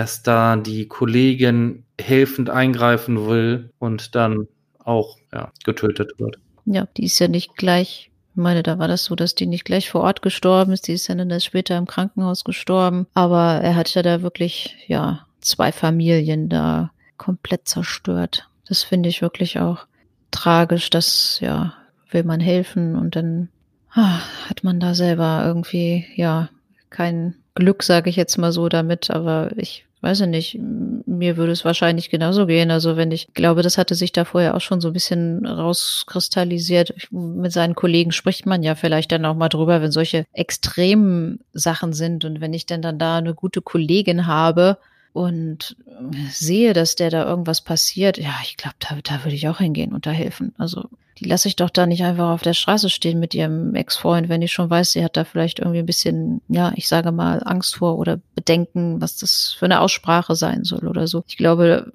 dass da die Kollegin helfend eingreifen will und dann auch ja, getötet wird. Ja, die ist ja nicht gleich Ich meine, da war das so, dass die nicht gleich vor Ort gestorben ist. Die ist dann erst später im Krankenhaus gestorben. Aber er hat ja da wirklich, ja, zwei Familien da komplett zerstört. Das finde ich wirklich auch tragisch. Das, ja, will man helfen und dann ah, hat man da selber irgendwie, ja, kein Glück, sage ich jetzt mal so damit. Aber ich weiß ich nicht, mir würde es wahrscheinlich genauso gehen. Also wenn ich glaube, das hatte sich da vorher auch schon so ein bisschen rauskristallisiert. Mit seinen Kollegen spricht man ja vielleicht dann auch mal drüber, wenn solche extremen Sachen sind und wenn ich denn dann da eine gute Kollegin habe, und sehe, dass der da irgendwas passiert, ja, ich glaube, da, da würde ich auch hingehen und da helfen. Also die lasse ich doch da nicht einfach auf der Straße stehen mit ihrem Ex-Freund, wenn ich schon weiß, sie hat da vielleicht irgendwie ein bisschen, ja, ich sage mal, Angst vor oder Bedenken, was das für eine Aussprache sein soll oder so. Ich glaube,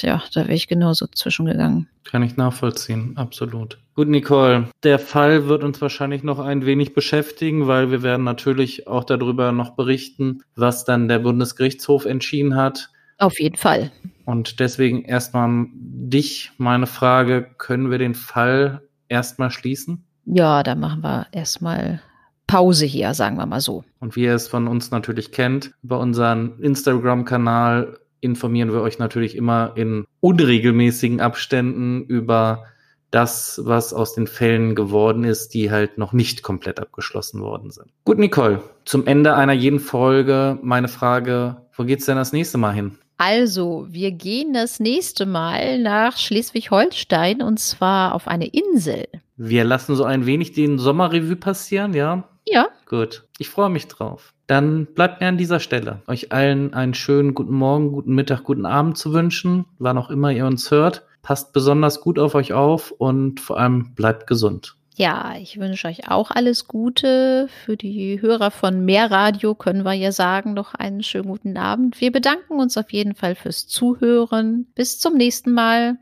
ja, da wäre ich genauso zwischengegangen. Kann ich nachvollziehen, absolut. Gut, Nicole, der Fall wird uns wahrscheinlich noch ein wenig beschäftigen, weil wir werden natürlich auch darüber noch berichten, was dann der Bundesgerichtshof entschieden hat. Auf jeden Fall. Und deswegen erstmal dich meine Frage, können wir den Fall erstmal schließen? Ja, da machen wir erstmal Pause hier, sagen wir mal so. Und wie ihr es von uns natürlich kennt, über unseren Instagram-Kanal informieren wir euch natürlich immer in unregelmäßigen Abständen über das, was aus den Fällen geworden ist, die halt noch nicht komplett abgeschlossen worden sind. Gut, Nicole, zum Ende einer jeden Folge meine Frage, wo geht's denn das nächste Mal hin? Also, wir gehen das nächste Mal nach Schleswig-Holstein und zwar auf eine Insel. Wir lassen so ein wenig den Sommerrevue passieren, ja? Ja. Gut, ich freue mich drauf. Dann bleibt mir an dieser Stelle, euch allen einen schönen guten Morgen, guten Mittag, guten Abend zu wünschen, wann auch immer ihr uns hört. Passt besonders gut auf euch auf und vor allem bleibt gesund. Ja, ich wünsche euch auch alles Gute. Für die Hörer von Mehrradio können wir ja sagen, noch einen schönen guten Abend. Wir bedanken uns auf jeden Fall fürs Zuhören. Bis zum nächsten Mal.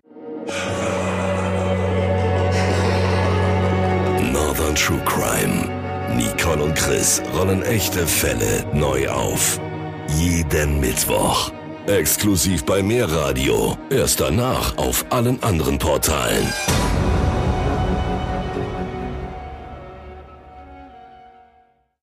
Northern True Crime. Nicole und Chris rollen echte Fälle neu auf. Jeden Mittwoch. Exklusiv bei Mehrradio. Erst danach auf allen anderen Portalen.